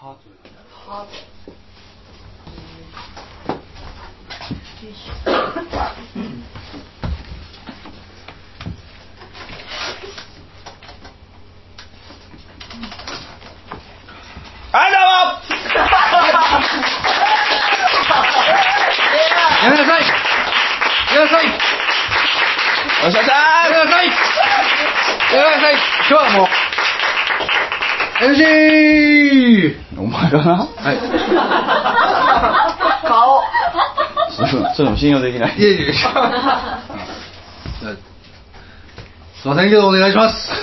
ハート。ハートよいしょはいどう。もやめなさい。やめなさい。おしゃさやめなさい。やめなさい。今日はもうんお前がな？はい。顔。それそれも信用できない。いやいやいや。すいませんけどお願いします。疲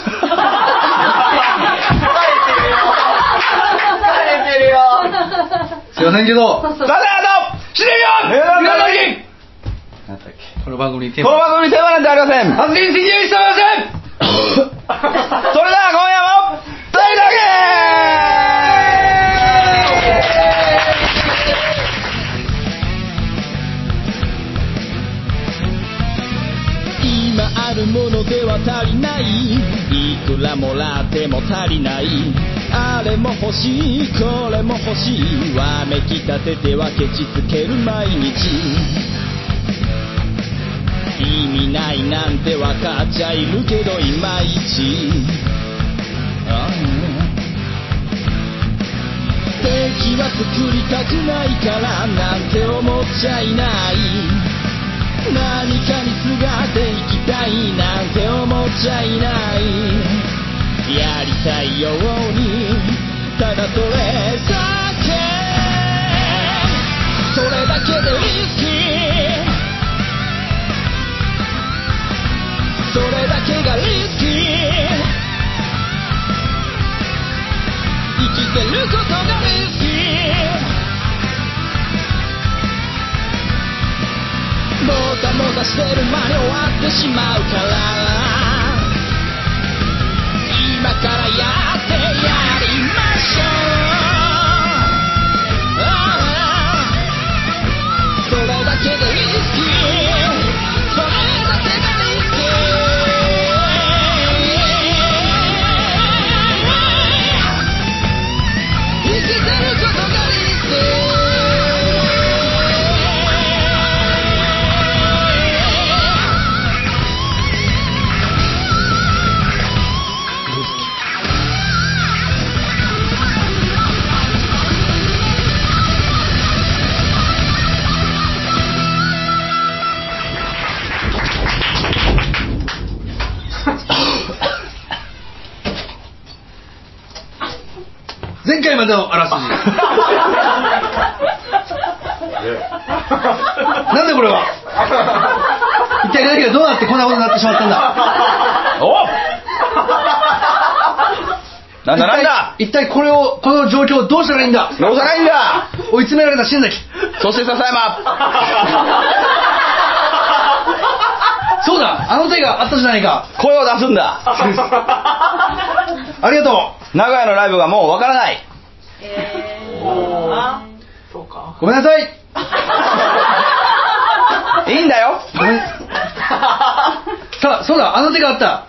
れてるよ。すいませんけど。さてあと？シネミオン皆さんなんだっけ？この番組にテーこのマ番組にテーマなんてありません！発言責任してません！そ れ欲しいこれも欲しいわめきたててはケチつける毎日。意味ないなんてわかっちゃいるけどいまいち。ああ。敵は作りたくないからなんて思っちゃいない。何かにすがっていきたいなんて思っちゃいない。やりたいように。ただそれだけそれだけでリスキーそれだけがリスキー。生きてることがリスキー。もたもたしてる間に終わってしまうから。今からやってやけでいい好き前回までのあらすじなんでこれは？一体何がどうなってこんなことになってしまったんだ？おなんだなんだ？一体これをこの状況をどうしたらいいんだ？どうしたらいいんだ？追い詰められた新崎。そして笹山。そうだあの手があったじゃないか。声を出すんだ。ありがと名古屋のライブがもうわからないごめんなさい。いいんだよ。ごめんさあそうだあの手があった。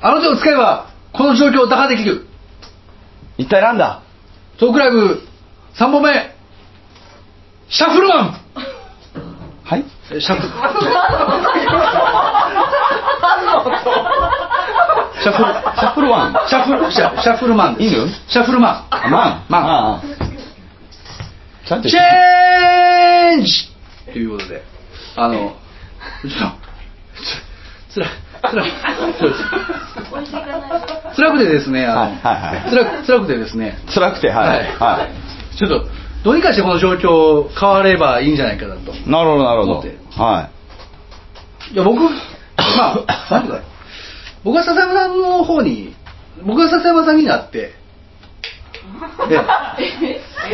あの手を使えばこの状況を打破できる。一体なんだ？トークライブ3本目。シャッフルマン。はい？えシャッフル。シャッフルシャッフルワン。シャッフルシャシャッフルマンです。犬シャッフルマン。あマン。マンチェンジということであのちょっとつら。つらつらくてですねあの、はいはいはい。つらつらくてですね。辛くてはいはい。はい。ちょっとどうにかしてこの状況変わればいいんじゃないかなと。なるほどなるほど。思って。はい。や僕まあなんだ僕は笹山さんの方に僕が笹山さんになってで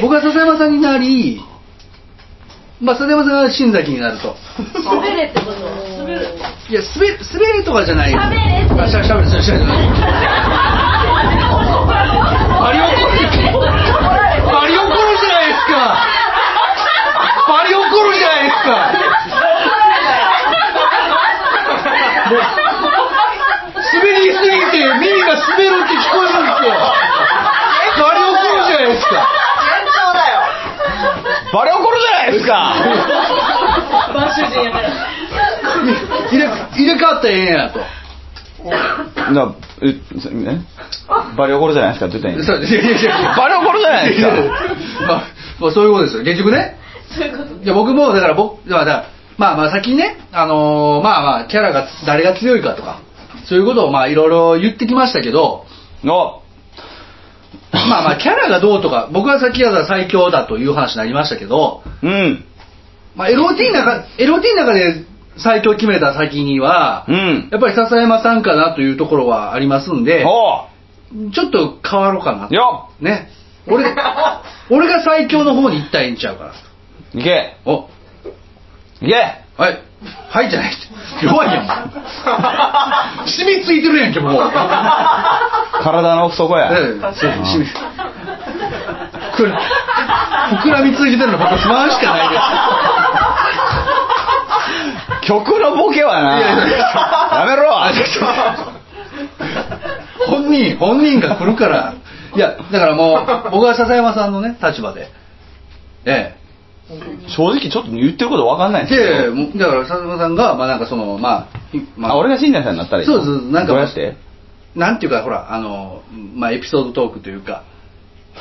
僕が笹山さんになりまあ笹山さんが新崎になると。滑れってこと？滑る。いや滑る滑るとかじゃない喋れって。あしゃしゃべるしゃしゃべるバリ怒るバリ怒るじゃないですか。バリ怒るじゃないですかもう滑りすぎて耳が滑るって聞こえるんですよバリ怒るじゃないですかバレ怒るじゃないですか。人やから。入れ入れ替わったらええんやと。なええ？バレ怒るじゃないですかって言ったそういやいバレ怒るじゃないですか。まあまあそういうことですよ。結局ね。そういうこと。いや僕もだから僕まあだからまあまあ先にねあのーまあまあキャラが誰が強いかとかそういうことをまあいろいろ言ってきましたけど。おまあまあキャラがどうとか僕はさっきは最強だという話になりましたけどうん。まあ LOT の中 LOT の中で最強決めた先には、うん。やっぱり笹山さんかなというところはありますんでおちょっと変わろうかな。とよね。俺俺が最強の方に行ったらいいんちゃうかな。いけ。お。いけ。はい。はいじゃない。弱いやん。染みついてるやんけ、もう。体の奥底や、ええ膨らみついてるの僕不安しかないです。曲のボケはないやめろ本人、本人が来るから。いや、だからもう、僕は笹山さんのね、立場で。え正直ちょっと言ってること分かんないえ。んですけで、もうだから笹山さんが、まあなんかその、まあ、ひまどあ俺が信頼さんになったらいいそうそうなんかどうやって？なんていうか、ほら、あの、まあエピソードトークというか、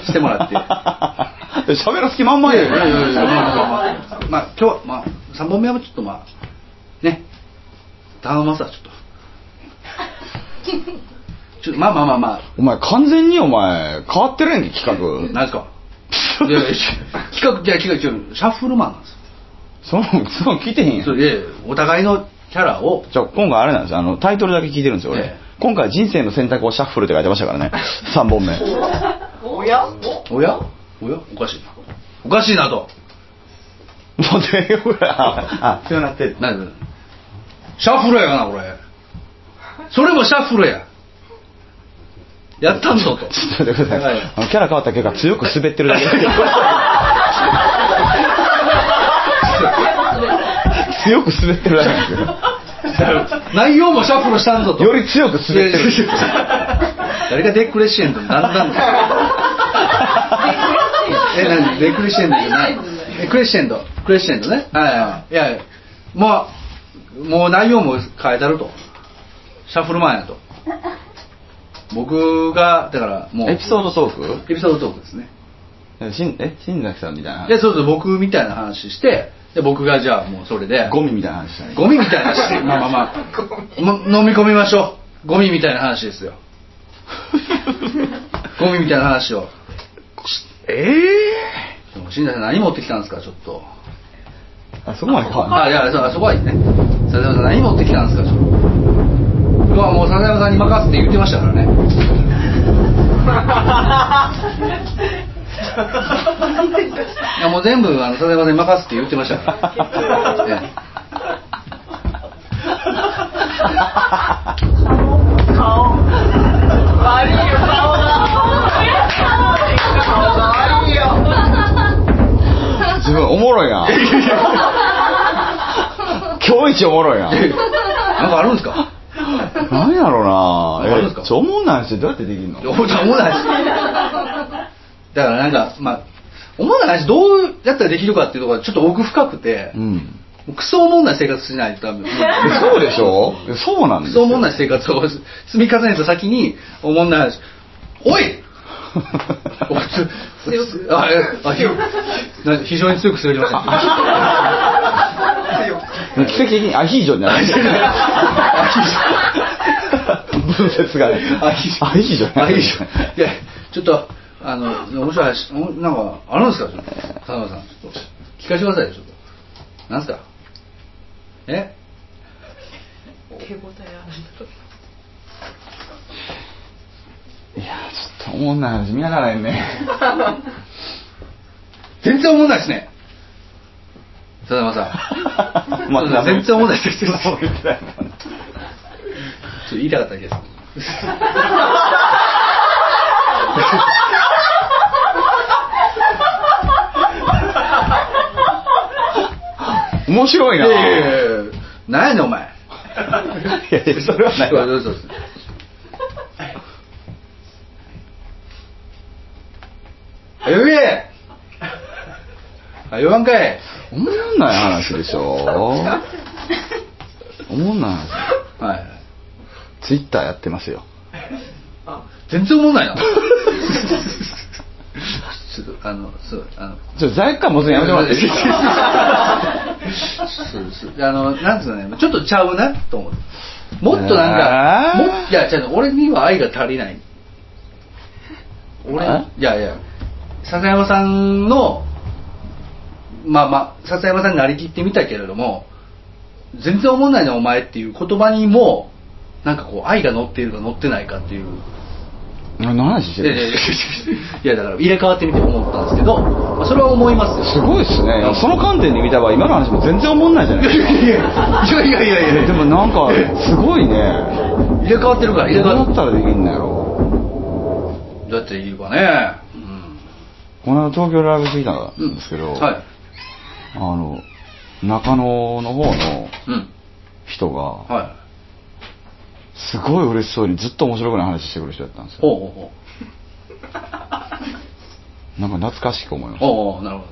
してもらって。喋る隙満々やいやいやいやいやまあまあまあまあ今日はまあ3本目はちょっとまあね。頼ますわちょっと。ちょっとまあまあまあ。まお前完全にお前変わってるやんけ企あ画。何ですか？いやいや企画じゃあ企画違うシャッフルマンなんですそのその聞いてへんやん。それでお互いのキャラを。じゃあ今回あれなんですよ。あのタイトルだけ聞いてるんですよ。俺、ええ。今回人生の選択をシャッフルって書いてましたからね。3本目。おや？おや？おや？おかしいな。おかしいなと。もう全部ああそうなってる何シャッフルやがなこれ。それもシャッフルややったんぞとちょっと待ってください、キャラ変わった結果強く滑ってるだけ。強く滑ってるだけなんですよ。内容もシャッフルしたんぞと。より強く滑ってる。誰がデクレッシェンドなんなんえ何？デクレッシェンドじゃない。えクレッシェンド。クレッシェンドね。はいはいい。やいや。もうもう内容も変えたると。シャッフルマンやと僕がだからもうエピソードトーエピソードトークですね。クしんえ？新崎さんみたいなでそうそう僕みたいな話してで僕がじゃあもうそれでゴミみたいな話したねゴミみたいな話。まあまあまあ、ま、飲み込みましょう。ゴミみたいな話ですよ。ゴミみたいな話を。えでも新田さん何持ってきたんですかちょっと。えあそこまで変わんない。あいやそあそこはいいね。笹山さん何持ってきたんですかちょっと。僕はもう笹山さんに任せて言ってましたからねいやもう全部あの笹山さんに任せて言ってましたから、ええ顔。悪いよ、顔が。顔が悪いよ。自分おもろいな今日一おもろいななんかあるんですか？何やろうなえちょおもんないしどうやってできるの？思う思わないですだからなんかまあ思わないしどうやったらできるかっていうところがちょっと奥深くて、うん。クソおもんない生活しないと多分。えそうでしょ？えそうなんですよ。クソおもんない生活を積み重ねた先におもんない話。おい！あえあ非常に強く滑りました奇跡的にアヒージョになる。分節がね。アヒージョ。アヒージョ。アヒージョ。いやちょっとあの面白い話おなんかあるんですかちょっと田中さん。ちょっと聞かせてくださいよちょっと。なんすか？え？手応えある。いやちょっとおもんない話見ながらやんね。全然思んないですね笹山さん。まあ全然思んないですそんなこと言ってないもんちょっと言いたかったです。面白いな。いやいやいや。いや何やねんお前。いやいやそれはないわ。そうそうそう。ええあ言わんかいおもんない話でしょ？おもんない話。はい。ツイッターやってますよ。全然思んないな。ちょっとあのそうあの。ちょ罪悪感持つのやめてもらっていい？ですかそうそうあのなんつうのねちょっとちゃうなと思う。もっとなんか、えー？もいや違う。俺には愛が足りない。俺え？いやいや。笹山さんのまあまあ笹山さんになりきってみたけれども全然思んないなお前っていう言葉にもなんかこう愛が乗っているか乗ってないかっていう。何の話していやいやいるやいや。だから入れ替わってみて思ったんですけど、まあ、それは思いますよ。すごいっすね。その観点で見た場合今の話も全然思んないじゃないですか。いやいやいやいや。でもなんかすごいね。入れ替わってるから入れ替わっったらできんのやろだっていいわね。うん。この間東京ライブしてきたんですけど、はいあの中野の方のうん。人がはい。すごい嬉しそうにずっと面白くない話してくる人だったんですよ。ほうほうほ なんか懐かしく思いまうした。ほうほうなるほど。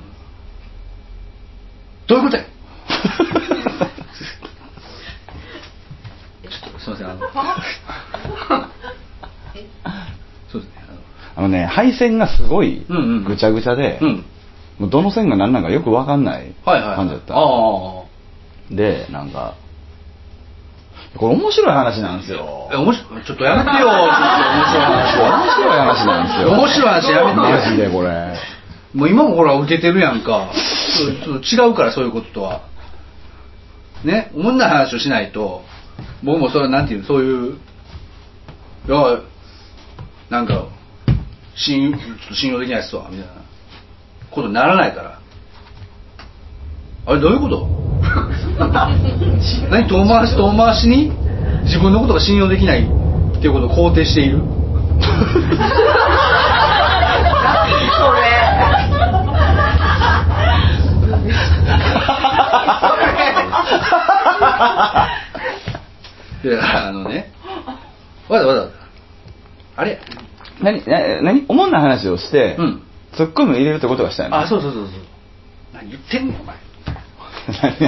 どういうことや？ちょっとすいませんあの。そうですねあの。ね配線がすごいうんうん。ぐちゃぐちゃで、うんもうどの線が何なんかよく分かんないはいはい感じだった、ああ。でなんかこれ面白い話なんですよ。え面白いちょっとやめてよ。面白い話は面白い話なんですよ。面白い話やめてよ。マジでこれ。もう今もほら受けてるやんか。違うからそういうこととは。ねおもんない話をしないと僕もそれはなんていうのそういういやなんか信用ちょっと信用できないっすわみたいなことにならないから。あれどういうこと？何遠回し遠回しに？自分のことが信用できない。っていうことを肯定している。いやあのね。わざわざ。あれ？何？な何？おもんない話をして、うんツッコミを入れるってことがしたいのあそうそうそうそう。何言ってんねんお前。何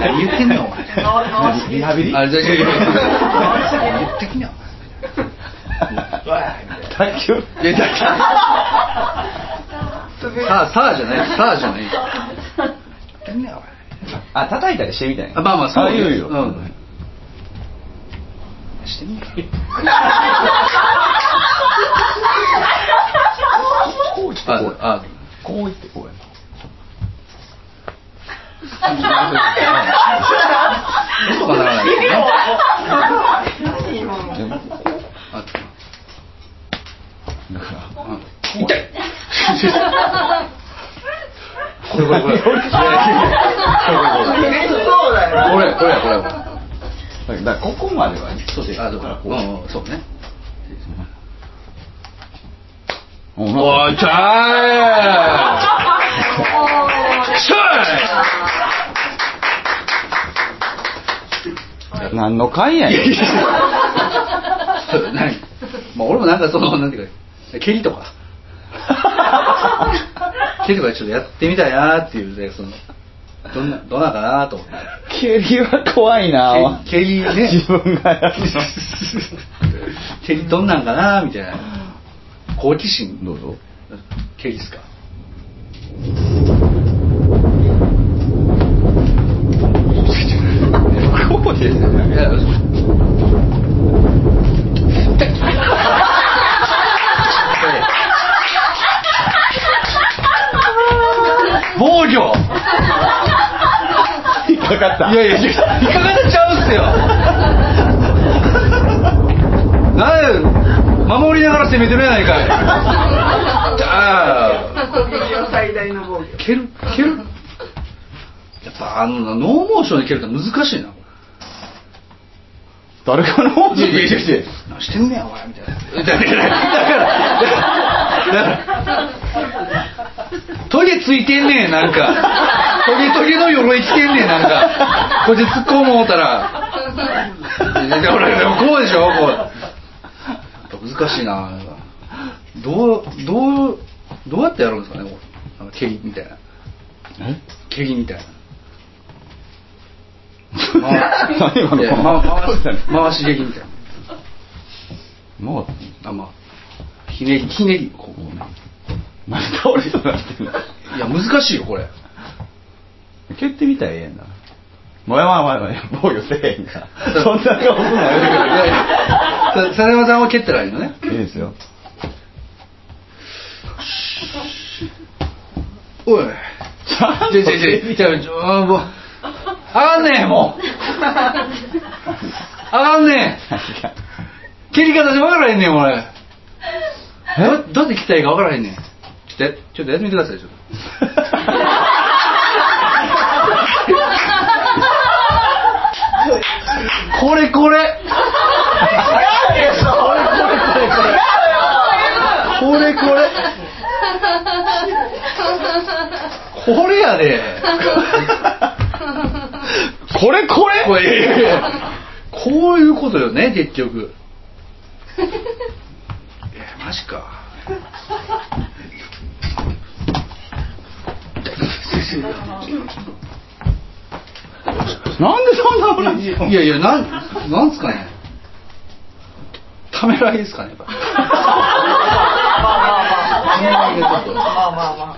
何言ってんねんお前。何リハビリ。あじゃあ言ってんねんお前。卓球い。やださあさあじゃない。さあじゃない。言ってんねんお前。あ叩いたりしてみたいな。あまあまあそうあ言うよ、うん。してんねんああ。こう言ってこうやなんとかならない。ですねでもあだからうん痛い。これこれこれこれそうだよこれこれこれこれだからここまではそうですあそうかうんうんそうねおおいちゃーちょい何の会やねん何まあ俺もなんかそのなんていうか蹴りとか蹴りとかちょっとやってみたいなっていうねそのどんなどんなんかなと思って蹴りは怖いな蹴り蹴りね自分がやるの蹴りどんなんかなみたいな好奇心どうぞ蹴りっすか？防御。引っかかった。いやいや、引っかかっちゃうっすよ。なんで守りながら攻めてるやないかい。ああ、最大の防御蹴る、蹴る？やっぱあのノーモーションで蹴ると難しいな。誰がのいやいやいやいや何してんねんお前みたいな。だから、だから、だから、トゲついてんねん、なんか。トゲトゲの鎧着てんねん、なんか。こっち突っ込もうたら。いやほら、でもこうでしょ、こう。難しいな。どう、どう、どうやってやるんですかね、なんか蹴りみたいな。え？毛木みたいな。何今の回し回し毛木みたいもうなあまあひねりひねり。ここね。何倒れそうになってんの？いや難しいよこれ。蹴ってみたらええやんなもうやまあまあまあ防御せえへんから。そんな顔すんのやめてくさんは蹴ったらいいのね。いいですよ。おい。じゃじゃじゃじゃじゃあもう。あかんねえもう。あかんねえ蹴り方で分からへんねん俺どどうやって切ったらいいか分からへんねん。ちょっとやちょっとやってみてくださいちょっと これこれ。これこれこれやで。これこれ。これこういうことよね結局。いやマジかなんでそんな同じいやいやなんなんすかね？ためらいですかね？やっぱ。ためらいがちょっとまあまあまあ。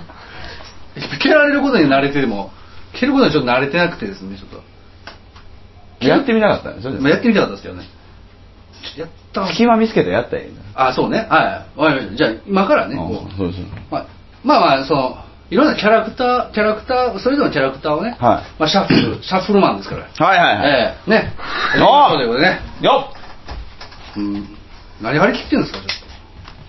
蹴られることに慣れてても蹴ることにちょっと慣れてなくてですねちょっと。やってみなかったんでしょまあ、やってみたかったですけどね。やった。隙間見つけたらやったらええんだあそうね。はい。わかりました。じゃあ今からねこう。うんそうです。まあ、まあまあそのいろんなキャラクターキャラクターそれぞれのキャラクターをね、はい。まあ、シャッフルシャッフルマンですから。はいはいはい、ええ。ね。おーそうということでね。ようん。何張り切ってんですか？ち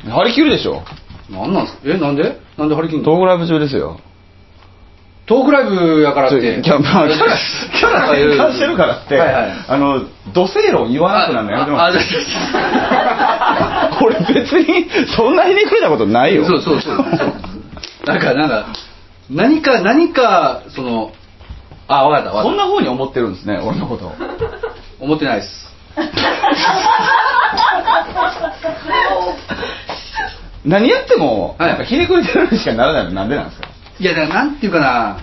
ょっっ張り切るでしょ。と何なんですか？えなんで？なんで張り切るの？トークライブ中ですよ。トークライブやからって。キャまあキャラキャラが変換してるからって、はいはい。あの土星論言わなくなるのやめてもらっていい？ああ俺 別にそんなにひねくれたことないよ。そうそうそうなんかなんか何か何かそのあ分かった分かった。そんな風に思ってるんですね俺のこと。思ってないです。何やっても、はい。なんかひねくれてるにしかならないのなんでなんですか？いやだからなんていうかな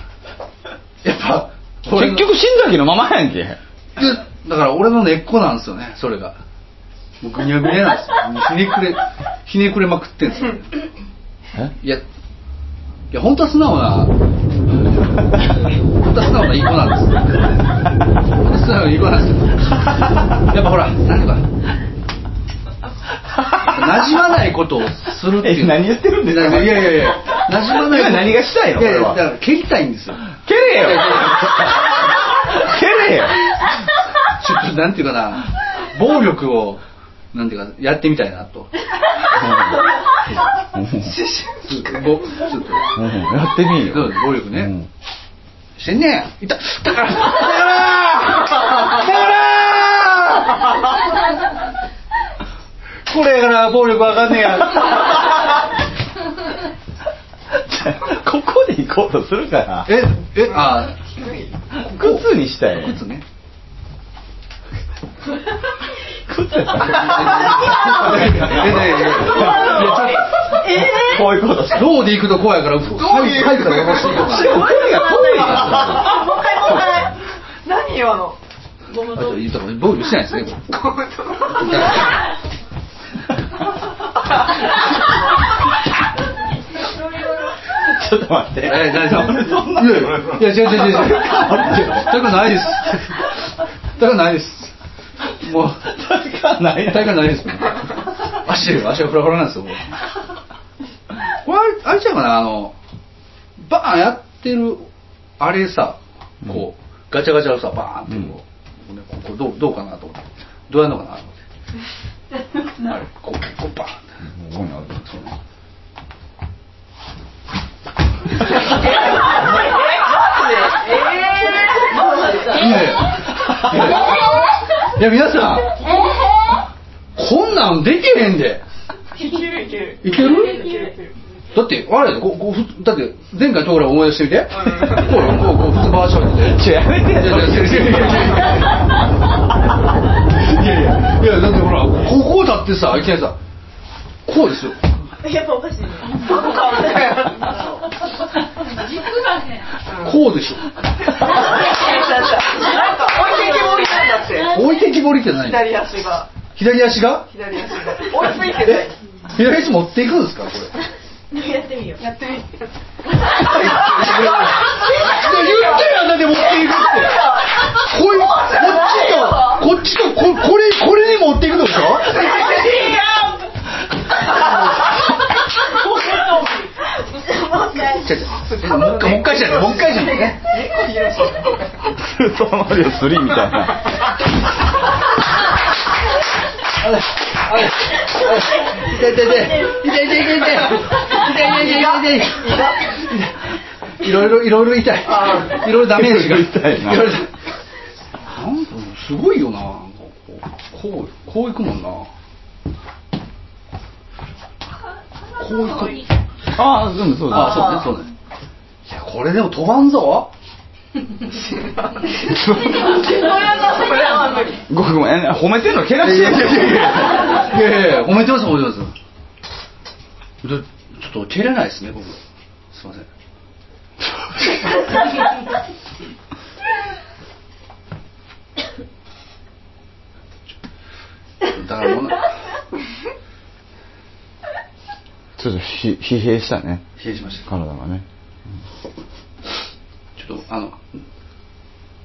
やっぱ結局新崎のままやんけ。いやだから俺の根っこなんですよねそれが。もうぐにゃぐにゃなんです。よひねくれひねくれまくってんですよ。え？いやいや本当は素直な本当は素直ないい子なんです。本当は素直ないい子なんです。よやっぱほらなんていうか馴染まないことをするっていうえ何言ってるんですかいやいやいや馴染まない今何がしたいの？いやいやだから蹴りたいんですよ。蹴れよ。蹴れよ。ちょっとなんていうかな暴力をなんていうかやってみたいなと。うん。ぼちょっとうん。やってみいよ暴力ね、うん。してん。ねん。いただからだからだからこれやから暴力わかん。ねえやここで行こうとするからええあ靴にしたい靴ねええええー、こういローで行くと怖いから、入ったらしい。何よ、あの。ゴム。防御しないですね。ゴム。ちょっと待って。え、大丈夫。いや、違う違う違う違う。ないです。高ないです。もう大会ない大会ないです足足がフラフラなんですよもう。これあれちゃうかなあのバーンやってるあれさこう、ガチャガチャをさバーンってこう、ねこうどうどうかなと思って。どうやるのかなと思ってあれこうこうバーンって。ここにあるそうねいやいやいやいや皆さん、えー、こんなんできへんで。いける？いけるいけるだってあれここだって前回と俺思い出してみて、こうこうこう普通バーョンで。やめてやいやいやいやだってほらここだってさいきなりさこうですよ。やっぱおかしい、ね、こうでしょ。って置いてきぼりって何左足が。左足が？左足が。追いついてない。左足持っていくんですかこれ？やってみよう。やってみ言ってるやんだって持っていくって。こいこっちとこっちとここれこれに持っていくのでしょ？もう一回もう一回じゃないもう一回じゃないねスーパーマリオ3みたいな。あれあれ痛い痛い痛い痛い痛い痛い痛い痛い痛い痛い痛いいろいろいろいろ痛いいろいろダメージがいろいろ痛いないろいろなんすごいよななんかこうこうこういくもんなこういくああ、でもそうあだ。そうねそうね。いやこれでも飛ばんぞ。ごめんごめん、え褒めてんのけなしてんのいやいやいや褒めてます褒めてますでちょっと蹴れないですね僕すいませんだからもうなちょっとひ疲弊したね。冷えしました体がね。ちょっとあの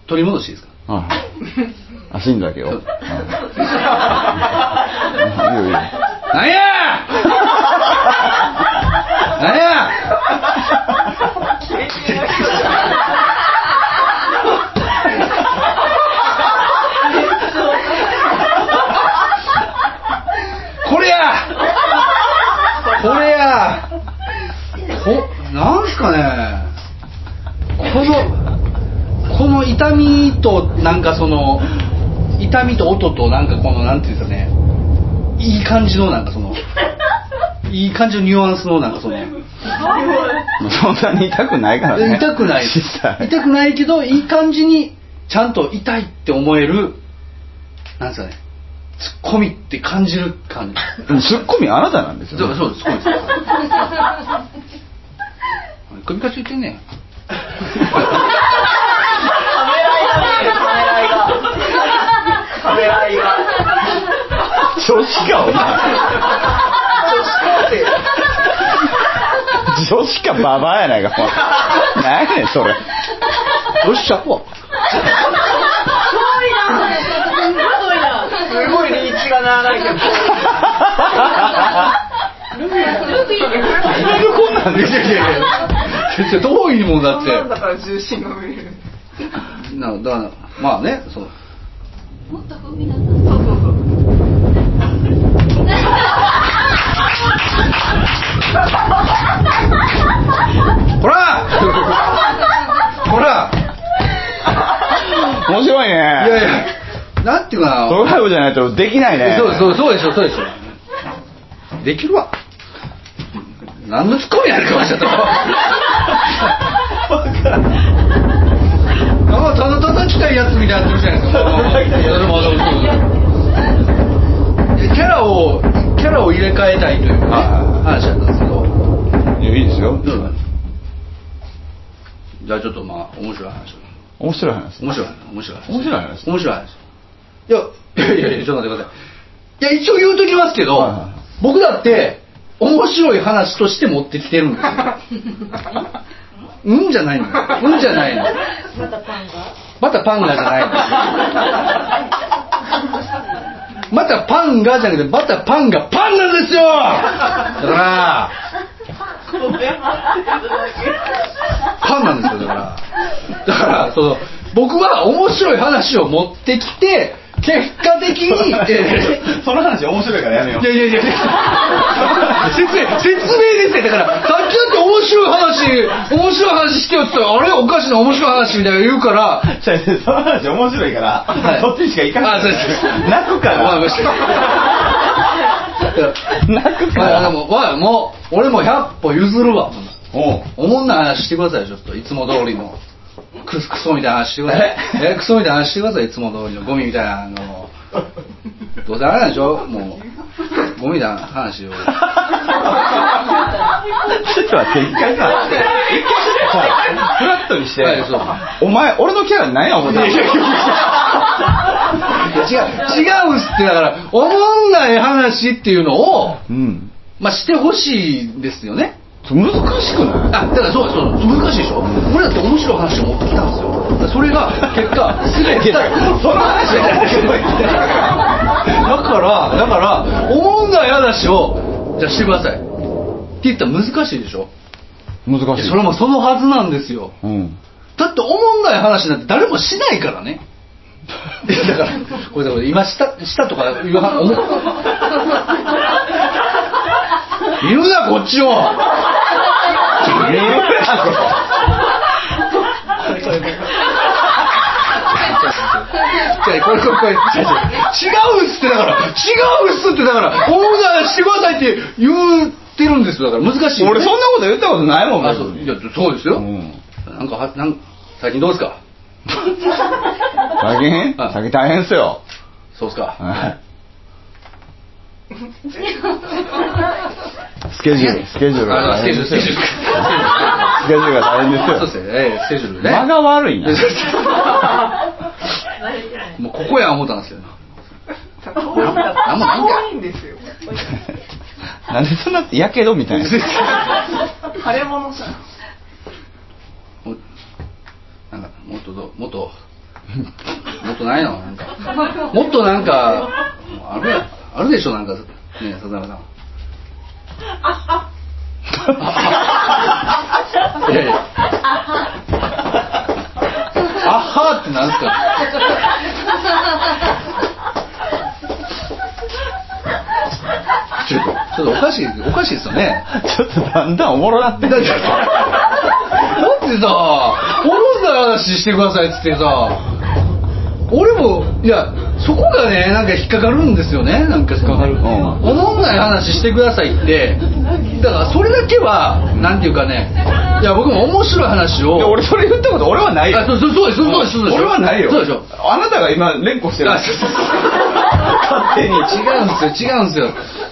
取り戻していいですか？はいはい。足んだけよ。そうはいいいよいいよ。なんやなんやこれやこれやこなんすかね このこの痛みとなんかその痛みと音となんかこのなんていうんですかねいい感じのなんかそのいい感じのニュアンスのなんかそのそんなに痛くないからね。痛くない。痛くないけどいい感じにちゃんと痛いって思えるなんですかねツッコミって感じる感じでもツッコミあなたなんですよ、ね。そうそうです、そうです。首かし言ってんねん。ためらいが見えるためらいがためらいが女子か、お前。女子高生女子かババアやないか、お前。何やねん、それ。よっしゃ、こすごいリーチがな。らな。いけどな。んでこんなんで先生、どういうもんだっそんなんだて。から重心が見えるな、だから、まあね、そう。そうそうそうほらほら面白いね。いやいや、なんていうかな。そういうじゃないとできないね。そうそうそうでしょそうでしょできるわ何のツッコミやるかもしれないあただ叩きたいやつみたいになってるじゃないですか。キャラをキャラを入れ替えたいというね話だったんですけどいやいいですよ。じゃあちょっとまあ面白い話を面白い話。面白い話。面白い話。面白い話。面白い話。いやいやいやいやちょっと待ってください。いや一応言うときますけど、僕だって面白い話として持ってきてるんですよ。うんじゃないのうんじゃないのまたパンが。じゃないのまたパンがじゃなくてまたパンがパンなんですよ。だからパンなんですよだから。だからその僕は面白い話を持ってきて結果的に、え ーその話面白いからやめよいやいやいや 説明説明ですねだからさっきだって面白い話面白い話してよって言ったらあれおかしな面白い話みたいな言うから。じゃあその話面白いから、はい。そっちしか行かない。あそうです。泣くから。わかりました泣くかまあでら。もわもう俺も100歩譲るわ。おう。おもんない話してくださいちょっと。いつも通りのクスクソみたいな話してください。え？クソみたいな話してください。いつも通りのゴミみたいなあのどうせあれなんでしょ？もうゴミみたいな話を。ちょっと待って、一回さ、一回さ、フラットにして、はいそう。お前、俺のキャラ何や思って違う、違うんすって、だから、おもんない話っていうのを、うん。まあ、してほしいですよね。難しくない？あ、だからそうそう、難しいでしょ？俺だって面白い話を持ってきたんですよ。それが、結果、すべて、いやその話は面白いってだから、だから、おもんない話を、じゃあしてください。って言ったら難しいでしょ？難しい。いやそれもそのはずなんですよ。うん。だっておもんない話なんて誰もしないからね。い やだから、これだから今した、したとか言わ思う。言うな、こっちを。言うな違うこれこれこれ違う違う違うっすってだから。違うっすってだから。思うならしてくださいって言ってるんですよ。だから難しいよね、俺そんなこと言ったことないもん、あそう。いやそうですよ、うん。なんかはなん最近どうですか？最近？あ。最近大変っすよ。そうですか。はい。スケジュール、スケジュールがあスケジュールスケジュール。スケジュールが大変ですよ。そうですね、ええスケジュールね間が悪いな。もうここや思ったんですけど遠いんだなんもないんですよ。なんでそんな、やけどみたいな。腫れ物じゃん。もなんかもっとどもっと。もっとないの？なんか。もっとなんかあるやあるでしょなんかねえ笹山さん。いやいや。あはーってなんすか？ちょっとちょっとおかしいおかしいですよね。ちょっとだんだんおもろなってだってだってさ、おもんない話してくださいっつってさ、俺も、いや、そこがね、なんか引っかかるんですよね、なんか引っかかる。んおもんない話してくださいって、だからそれだけは、なんていうかね、いや、僕も面白い話を。いや俺それ言ったこと俺はないよ。あそうそうそうです、そうです、そうです。俺はないよ。そうでしょ。あなたが今連呼してる。あ勝手に。違うんですよ、違うんですよ。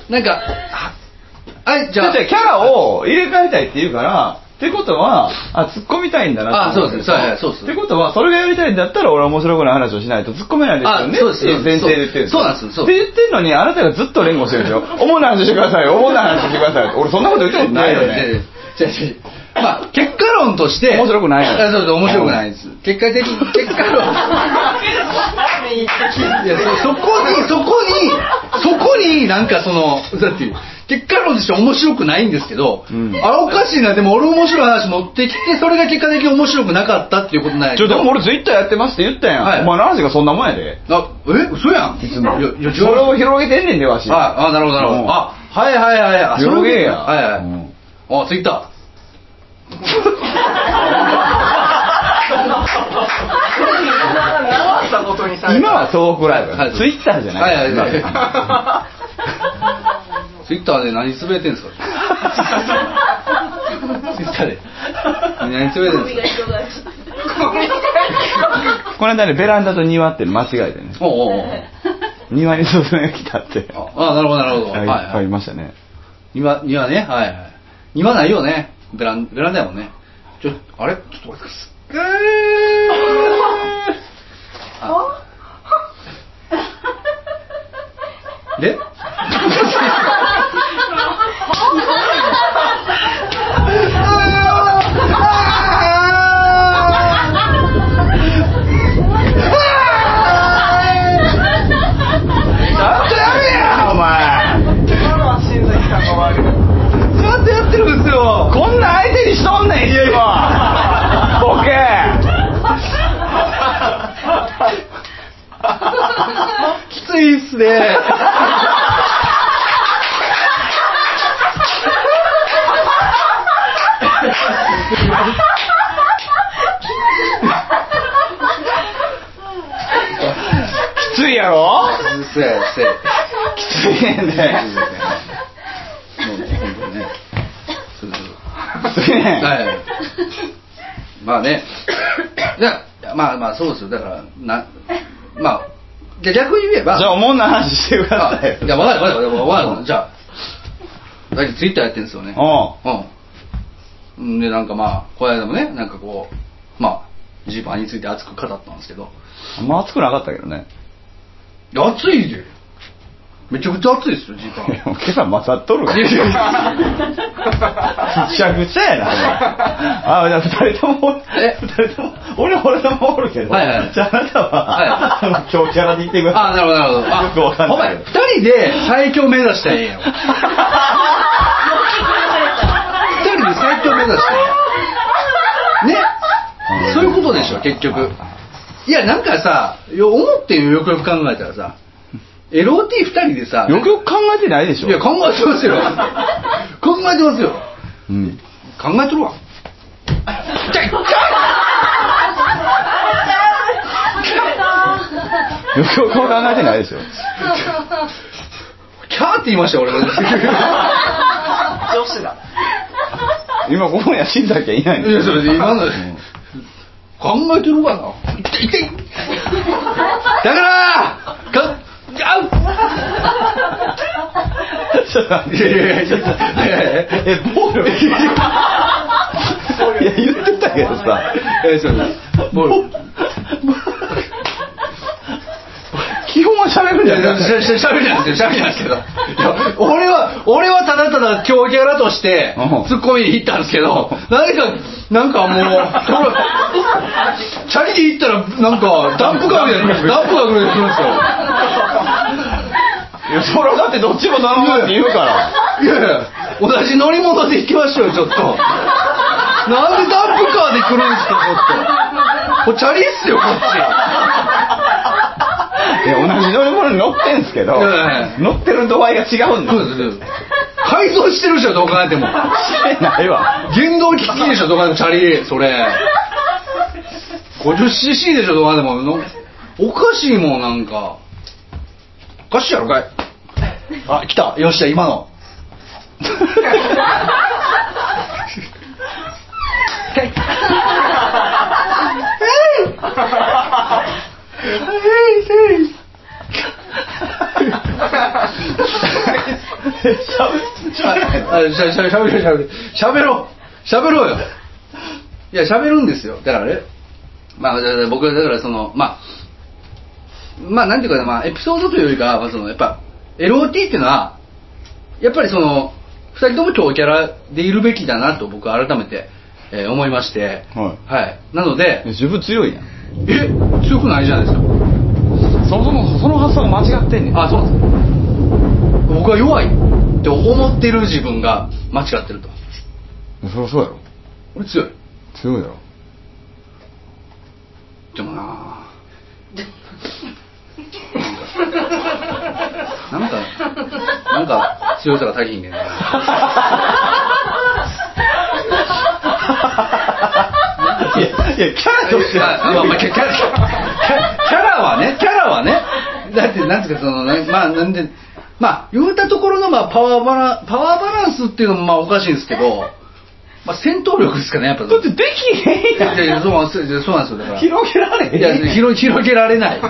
なんか、あはい、じゃあ。キャラを入れ替えたいって言うから、ってことは、あ、突っ込みたいんだなって思あそうですそうです。そうです。ってことは、それがやりたいんだったら俺は面白くない話をしないと突っ込めないですよね。あそうです。っていう前提で言ってるそうなんです。そう。って言ってるのに、あなたがずっと連呼してるでしょ。主な話してくださいよ、主な話してくださいよ。俺そんなこと言ったことないよやややね。違う違う。まあ結果論として面白くないあそうそう面白くないです。結果的に結果論 いやそそこにそこにそこになんかそのだって結果論として面白くないんですけど、うん。あおかしいなでも俺面白い話持ってきてそれが結果的に面白くなかったっていうことなんやちょ、でも俺ツイッターやってますって言ったやん。はい。お前の話がそんなもんやで。あえ？嘘やん。いつも。いやそれを広げてんねんで、わし。ああなるほどなるほど、うん。あはいはいはいあ広げや。はいはい、うんあツイッター 今はトークライブ。はい。ツイッターじゃない。はいはいはい。今ツイッターで何つぶやいてんですか？ツイッターで。何つぶやいてんですか？この間ね、ベランダと庭って間違えてね。おうおうおう。庭に外が来たって。ああなるほどなるほど。はいいはっぱいはいいましたね。庭庭ねはいはい。庭ないよね。ベランベランダやもんね。ちょあれ？ちょっと待ってくださいあでちでこんな相手にしとんねん、いつも。ボケ。きついっすねやろ？せやせやきついねんで。もう本当にねきついねん。はいまあねいやまあまあそうですよだからなまあじゃあ逆に言えばじゃあ、おもんな話してくだあさい。いやわかるわかるわかるわかるじゃあ大体ツイッターやってるんですよね。おううん。で、なんかまあ、この間もね、なんかこう、まあ、ジーパンについて熱く語ったんですけど、あんま熱くなかったけどね。いや熱いで。めちゃくちゃ熱いですよ、ジーパン。いやもう今朝混ざっとるぐちゃぐちゃやな。あ、じゃあ二人とも、え？二人とも、俺は俺のもおるけど、はいはいじゃああなたは、はあの今日キャラで言ってください。あ、なるほど、なるほど。あよくわかんないお前、二人で最強目指したらええや人で最強目指したらええやん。ね？うんそういうことでしょ、結局。いや、なんかさ、よ思ってんよ、よくよく考えたらさ、LOT 二人でさ、よくよく考えてないでしょ。いや、考えてますよ。考えてますよ。うん。考えてるわ。じゃよくよく考えてないでしょ。キャーって言いましたよ、俺。女子だ。今ここには新崎はいないのいや、それで今のうん考えてるかな痛い痛いだからかあうちょっと待っいやいやいやいやいやえ、暴力いや、言ってたけどさ。えそうです暴力基本は喋るいやいやじゃん。しゃしゃ喋りなんですよ喋りなんですけど俺は俺はただただ強キャラとしてうんツッコミに行ったんですけど何かなんかもうチャリで行ったらなんかダンプカーみたいなダンプカーぐらい来るんですよいや、それはだってどっちも頼むって言うから。いやいや、同じ乗り物で行きましょうよ、ちょっと。なんでダンプカーで来るんですか、ちょっと。これチャリっすよ、こっいや、同じ乗り物に乗ってんすけど乗ってる度合いが違うんです。改造してるでしょ、どう考えても。してないわ。原動機付きでしょ、どう考えても、チャリ、それ。50cc でしょ、どう考えても。おかしいもん、なんか。おかしいやろかい。あ、来た。よっしゃ、今の。しゃべろしゃべろしゃべろうしゃべろうよいやしゃべるんですよだからねまあ僕はだからそのまあまあなんていうかな、まあ、エピソードというよりかは、まあ、そのやっぱ LOT っていうのはやっぱりその2人とも強キャラでいるべきだなと僕は改めて、えー思いましてはいはい、なので自分強いやん。え強くないじゃないですかそもそもその発想が間違ってんねん。あそうなんです僕は弱いって思ってる自分が間違ってるとそりゃそうやろ。俺強い強いやろ。でもななんかなんか強さが足りひんねんな。いや、いや、キャラとしては。あまあまあキャラキャキャキャラはねキャラはね。だってなんていうかそのねまあなんでまあ言うたところのまあパワーバランパワーバランスっていうのもまあおかしいんですけどまあ戦闘力ですかねやっぱ。だってできへんやん。いやいやそうなんですよ。だから。広げられへん。いや広広げられない。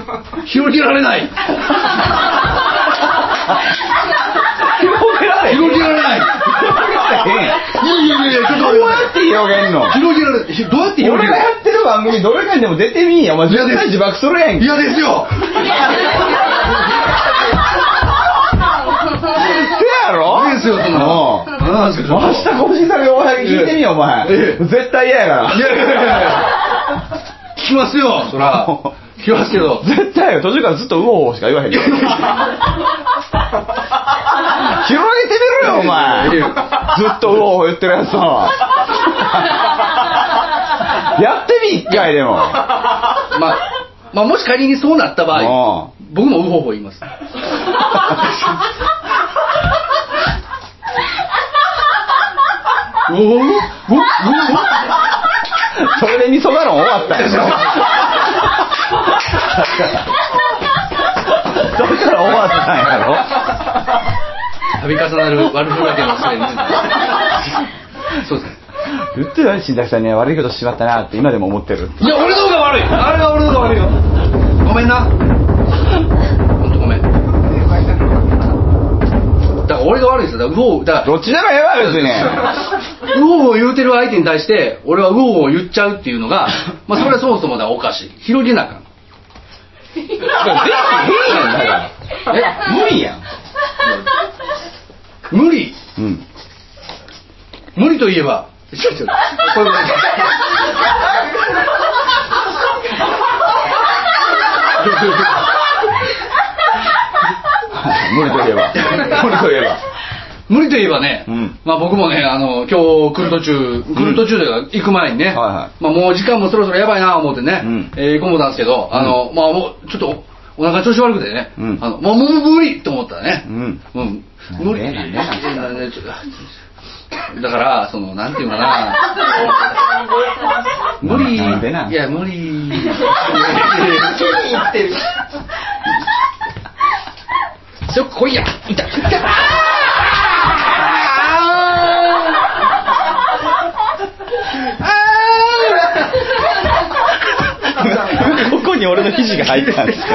広げられない。広げられへん。広げられない。いやいやいやっとどうやって広げんの？広げられひどうやって広げる？俺がやってる番組どれかにでも出てみんや。お前絶対自爆するやん。け。嫌ですよ。せやですよそんなのうんなんですか明日更新されるおはぎ聞いてみよ、お前。ええ絶対嫌やから。いやいやいやいや聞きますよそら聞きますけど絶対よ。途中からずっとうおうおしか言わへん。広げてみろよ、お前。ずっとうおうお言ってるやつは。やってみ、一回でも。まあまあもし仮にそうなった場合僕もウホウホ言います おおおおおそれで味噌だろ終わったよ。それから終わったんやろ度重なる悪ふざけの末にそうですね言ってたね、新崎さんには悪いことしまったなって今でも思ってる。いや俺の方が悪いあれが俺の方が悪いよごめんな本当ごめんだから俺が悪いんですよ。だから、うおう、だから、どっちでもええわ、別に。うおうを言うてる相手に対して、俺はうおうを言っちゃうっていうのが、まあ、それはそもそもだおかしい。広げなあかん。できへんやん、だから。え、無理やん。無理うん。無理といえば、ちょちょこれ無理といえば。無理といえば。無理といえばね、うん。まあ僕もね、あの、今日来る途中、来る途中で行く前にね、はいはい。まあもう時間もそろそろやばいな思ってね、うん。えー行こうたんですけど、あの、まあもうちょっとお腹調子悪くてね、うん。あの、もうもう無理と思ったらね、うん。うん、無理。なんでなんでだから、その、なんていうかな、無理、なんでなん？いや、無理。そこ来いや、い。た、い。た。に俺の肘が入ったんですよ。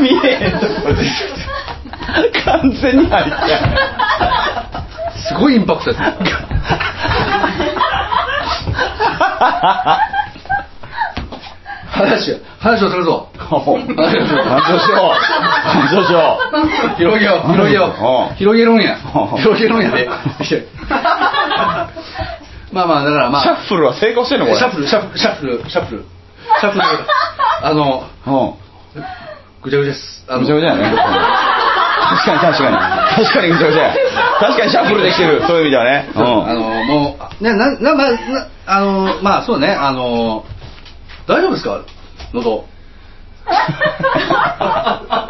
見えへんとこで。完全に入った。すごいインパクトですね。話を、話をするぞ。しよう。しよう。広げよう、広げよう。広げるんやうん。広げるんやで。まあまあ、だからまあ。シャッフルは成功してんのこれ。シャッフル、シャッフル、シャッフル、シャッフル。シャッフル。あの、うん。ぐちゃぐちゃです。あのぐちゃぐちゃやね。確かに確かに。確かにぐちゃぐちゃや。確かにシャッフルできてる。そういう意味ではね。あの、もう、ね、な、な、まあ、な、あの、まあ、そうね、あの、大丈夫ですか？喉。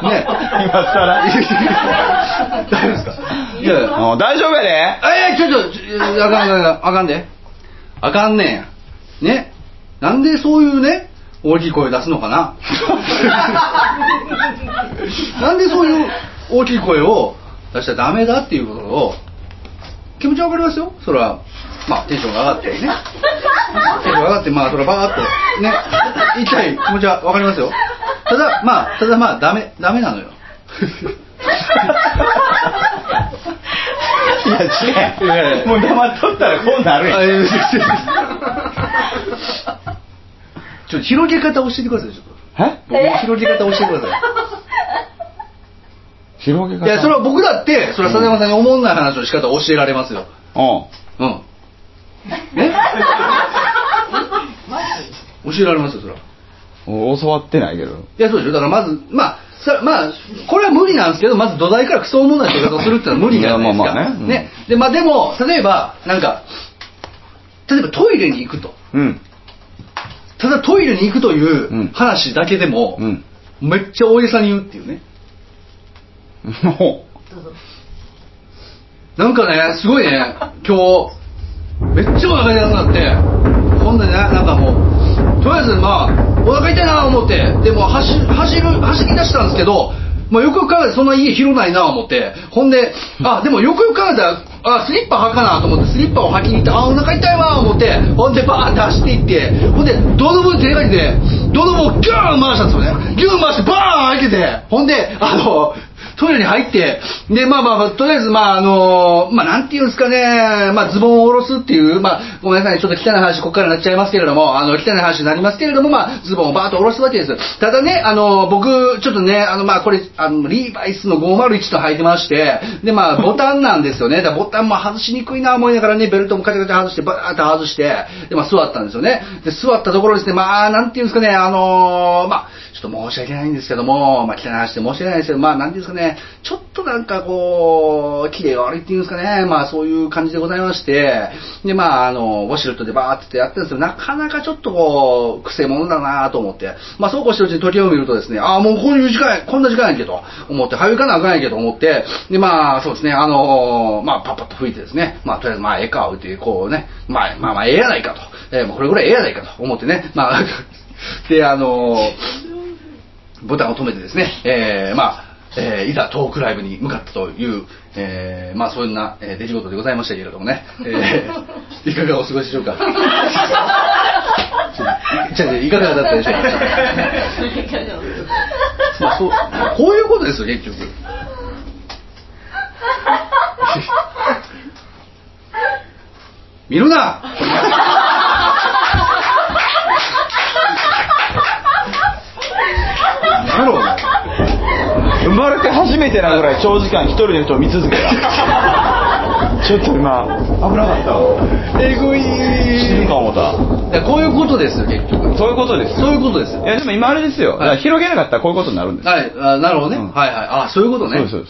ね。今更 大丈夫ですか？いやいや。うん。大丈夫やで。えー、ちょちょちょ、あかんあかんあかんで。あかんねんや。ね。なんでそういうね、大きい声出すのかな？なんでそういう大きい声を出しちゃダメだっていうことを、気持ちはわかりますよ？それは、まあテンションが上がってね。テンションが上がって、まあそれはバーっとね、言い気持ちはわかりますよ。ただ、まあ、ただまあダメ、ダメなのよ。いや、違う。もう黙っとったらこうなるやん。ちょっと広げ方教えてくださいちょっとえ？広げ方教えてくださ広げ方？いいやそれは僕だってそれは佐山さんに思んない話の仕方を教えられますようん。うんえ？教えられますよそれは。お教わってないけど。いやそうでしょ。だからまずまあさまあこれは無理なんですけどまず土台からクソおもんない生活をするってのは無理じゃないですか。いやまあまあね。うん。ね。でまあでも例えばなんか例えばトイレに行くと。うん。ただトイレに行くといううん。話だけでも、うん。めっちゃ大げさに言うっていうね。もなんかねすごいね。今日めっちゃお腹痛くなって。ほんでねなんかもうとりあえずまあお腹痛いな思ってでも走走る走り出したんですけどまあ、よくよく考えてそんな家広ないな思って。ほんであでもよくよく考えたらあスリッパ履かなと思ってスリッパを履きに行ってあお腹痛いわ思ってほんでバーって走っていってほんでドドブ手がけてドドブをギューン回したんですよね。ギューン回してバーン開けてほんであのトイレに入って、で、まあまあ、とりあえず、まああの、まあなんていうんですかね、まあズボンを下ろすっていう、まあごめんなさい、ちょっと汚い話、ここからなっちゃいますけれども、あの、汚い話になりますけれども、まあズボンをバーッと下ろすわけです。ただね、あの、僕、ちょっとね、あの、まあこれ、あの、リーバイスの501と履いてまして、で、まあボタンなんですよね。だボタンも外しにくいな思いながらね、ベルトもカチャカチャ外して、バーッと外して、で、まあ座ったんですよね。で、座ったところですね、まあなんていうんですかね、あの、まあちょっと申し訳ないんですけども、まあ、汚い話で申し訳ないですけど、まあ、なんていうんですかね、ちょっとなんかこう、綺麗が悪いっていうんですかね、まあ、そういう感じでございまして、で、まあ、あの、ウォシュレットでバーってやってるんですけど、なかなかちょっとこう、癖者だなと思って、まあ、そうこうしてるうちに時計を見るとですね、ああ、もうこういう時間、こんな時間やんけと思って、早行かなあかんやんけと思って、で、まあ、そうですね、あの、まあ、パッパッと吹いてですね、まあ、とりあえず、まあ、ええか、置いて、こうね、まあ、まあ、まあ、ええやないかと、えーもうこれぐらいええやないかと思ってね、まあ、で、あのボタンを止めてですね、えーまあ、えーいざトークライブに向かったという、えーまあ、そんな、えー出来事でございましたけれどもね、えー いかがお過ごしでしょうか？ちょちょいかがだったでしょうか？まあそうこういうことですよ結局 見るななんだろ生まれて初めてなぐらい長時間一人の人を見続けた。ちょっと今危なかったわ。えぐい。死ぬか思った。いやこういうことですよ結局。そういうことです。そういうことですよ。いやでも今あれですよ、はい。広げなかったらこういうことになるんです。よはい。あなるほどね、うん。はいはい。あそういうことね。そうそう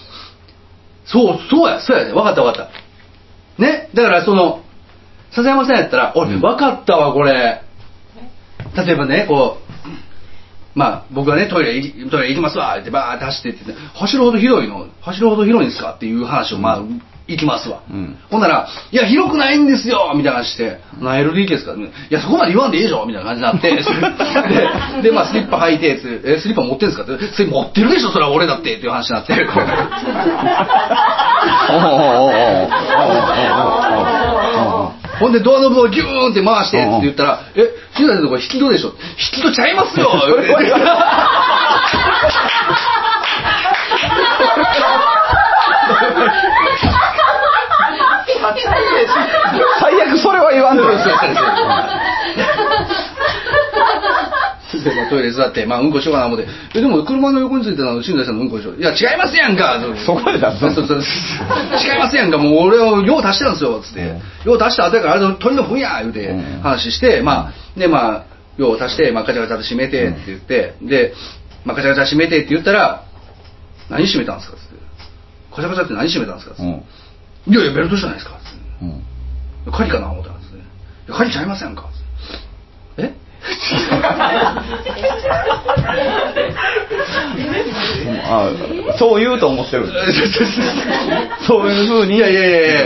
そう、そうや、そうやね。分かった分かった。ね？だから、その、笹山さんやったら、俺、分かったわ、これ。例えばね、こう、まあ、僕がね、トイレい、トイレ行きますわ、ってバーって走ってって、走るほど広いの、走るほど広いんですかっていう話を、まあ、行きますわ。うんほんなら、いや、広くないんですよみたいな話して、何 LDK ですか？いや、そこまで言わんでいいでしょみたいな感じになって、で、でまあ、スリッパ履いて、つえ、スリッパ持ってんすか？って、それ持ってるでしょそれは俺だってっていう話になって。おうおうおうおうおうおうおうおうおうほんでドアノブをギューンって回してって言ったら、え、シダ先生これ引き戸でしょ引き戸ちゃいますよそれは言わない最悪それは言わんとそうそトイレ座って、まあ、うんこしようかな思って、え、でも車の横についてたの、新田さんのうんこでしょいや、違いますやんか。そこで出すそうそうそう。違いますやんか、もう俺を用足してたんですよ、つって。用足した後やから、あれ鳥の糞や言うてうん話して、まあ、で、まあ、用足して、まあ、ガチャガチャと閉めてって言って、で、まあ、ガチャガチャ閉めてって言ったら、何閉めたんですかつって。ガチャガチャって何閉めたんですかつって。うん。いやいや、ベルトじゃないですか。つって。うん。鍵かな思ったんですね。いや鍵ちゃいませんかえあそう言うと思ってるそういうふうにいやいやいやいや。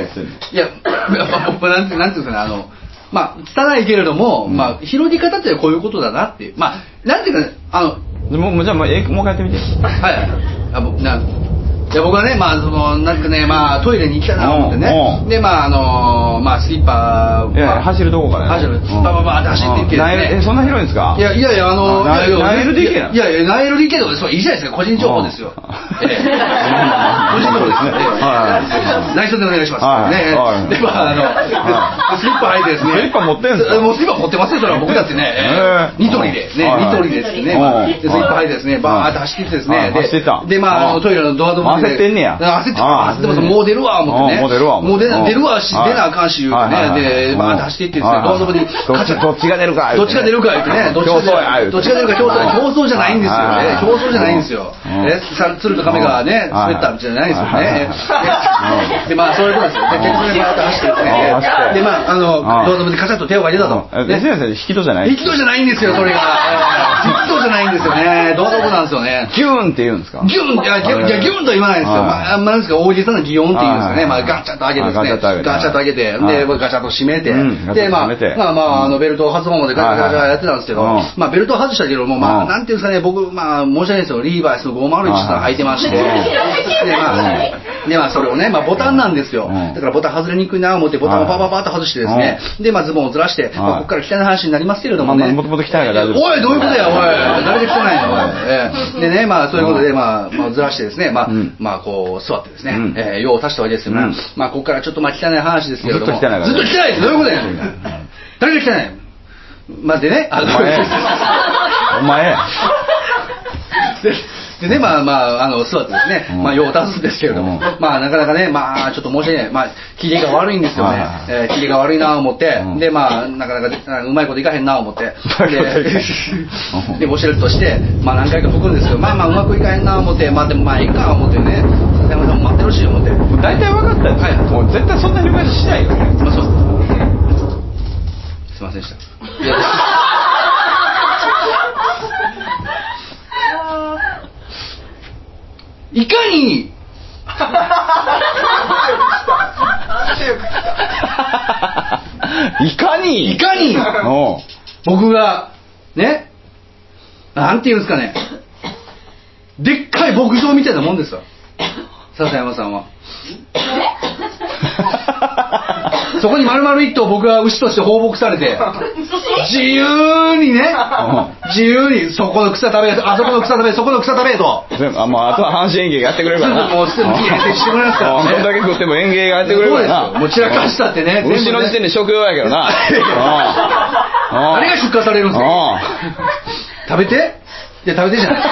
いや、やっぱなんて、なんていうんですかね、あの、まあ、汚いけれども、うん。まあ、広げ方ってこういうことだなっていう。まあ、なんていうかね、あの、でももうじゃあもうえもう一回やってみて。はいいや僕はね、まあ、その、なんかね、まあ、トイレに行きたいなと思って。ね。で、まあ、あの、まあ、スリッパ、走るとこからね。走る。うん。バババーって走っていってえそんな広いんですか？いやいやいや、あの、あないやいやいや、ない LDK でもそういいじゃないですか、個人情報ですよ。個人情報です内緒でお願いします。はい。ねはい。で、まあ、あの、はスリッパ履いてですね。スリッパ持ってんすか？もうスリッパ持ってますよ、それは。僕だってね。ニトリで、ね、はい。ニトリですね。スリッパ履いてですね、バーって走っていってですはい。ね。でまあ、トイレのドアノブで焦ってんねや。焦って、あ焦ってます。もう出るわ、思ってね。うんもう出るわもう。出出るわし、はい出なあかんし、言うてね。で、バーって走ってい。ってですね、はいはいドアノブにどっちが出るかどっちが出るか言ってね、どっちが出るか競争、競争じゃないんですよ。ね。競争じゃないんですよ。うん。え、さ鶴と亀がね、うん。滑ったんじゃないですよね。はい。で、まあ、そういうことですよ。で、結局ね、バーッと走ってですね。で、まあ、あの、うん。ドアノブにカチャッと手を入れたと。引き戸じゃない引き戸じゃないんですよ、それが。えー引き戸じゃないんですよね。ドアノブなんですよね。ギューンって言うんですか？ギュンいや、ギュン、いや、ギュンとは言わないんですよ。はい。まあ、あんまなんですか、大げさな擬音っていうんですかね。まあ、はいガチャッと上げてですね。あガチャッと上げて。で、ガチャッと閉めて。うん、で、まあ、まあまあ、あの、ベルトを外す方までガチャガチャやってたんですけどうん、まあ、ベルトを外したけども、まあ、うん。なんていうんですかね、僕、まあ、申し訳ないですよ。リーバイスの501さん履いてまして、うん。で、まあ、で、まあ、それをね、まあ、ボタンなんですよ。うん。だからボタン外れにくいなと思って、ボタンをパパパッと外してですね、で、まあ、ズボンをずらして、まあ、ここから汚い話になりますけれどもね。もともと汚いから大丈夫です。おい、どういうことや。誰で汚いの、おい。えーでね、まあ、そういうことで、まあ、まあ、ずらしてですね、まあうん、まあ、こう、座ってですねうん、えー用を足したわけですよねうん。まあ、ここからちょっとまあ、汚い話ですけれども。ずっと汚いからねずっと汚いです。どういうことや誰が汚いまあ、でね、あのお前 お前ででね、まあまあ、あの、座ってですね、うん。まあ、用を足すんですけれども、うん。まあ、なかなかね、まあ、ちょっと申し訳ない。まあ、キレが悪いんですよね。えーキレが悪いなと思って。うん、で、まあ、なかなかうまいこといかへんなと思って、で、で、ウォシュレットして、まあ、何回か拭くんですけど、まあまあ、うまくいかへんなと思って、まあ、でもまあ、いいか思ってね、笹山さんも待ってるし思って。大体分かったよ、はい。もう絶対そんな広がりしないよまあ、そう。す。いませんでした。いかに、いかに？いかに、僕が、ね、なんていうんですかね、でっかい牧場みたいなもんですわ。笹山さんは。そこに丸々一頭僕が牛として放牧されて、自由にね、自由にそこの草食べ、あそこの草食べ、そこの草食べと。全部あもうあとは阪神園芸がやってくれるからな。もうすぐもうしてもらいますからね。うんだけ食っても園芸がやってくれるからな。もう散らかしたってね牛の時点で食用やけどな。あれが出荷されるんですよ。食べて。いや、食べてじゃない。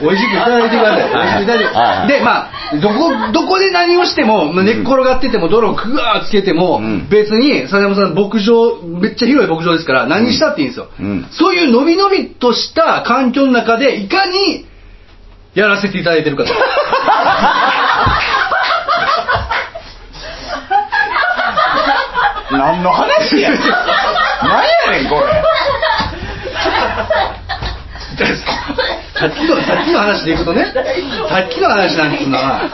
美味しくいただいてください。美味しくいただいて。はい。はいで、まあ、どこ、どこで何をしても、まあ寝っ転がってても、泥をぐわーつけても、うん。別に、佐山さん、牧場、めっちゃ広い牧場ですから、何したっていいんですよ。うん。そういうのびのびとした環境の中で、いかに、やらせていただいてるかと。何の話や何やねんこれ さっきの、さっきの話でいくとね、さっきの話なんですのは、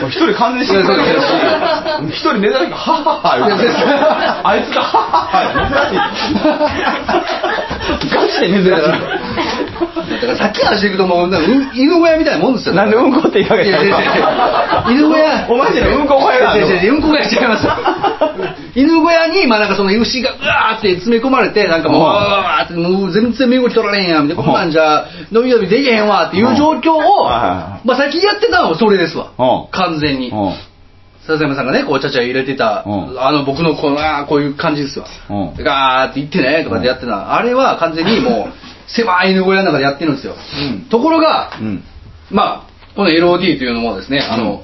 もう一人完全に死んでる。し一人寝た時ハッハッハあいつがハッハッハ珍しいガチで珍しいだからさっきの話でいくともう、犬小屋みたいなもんですよ。なんでうんこって言いかけたいやいやいや犬小屋。お前んちのうんこ小屋があるのいやいやいやうんこ小屋違いますよ。犬小屋に、まあなんかその牛がうわーって詰め込まれて、なんかもう、うんわーって、もう全然身動き取られへんやん、みたいな。こんなんじゃ、伸び伸びできへんわっていう状況を、まあさっきやってたのはそれですわうん。完全に。うん笹山さんがね、こう、ちゃちゃ入れてた、うんあの、僕のこの、こういう感じですわ。ガーって言ってね、とかってやってた。あれは完全にもう、狭い犬小屋の中でやってるんですよ。うんところが、うんまあ、この LOD というのもですね、あの、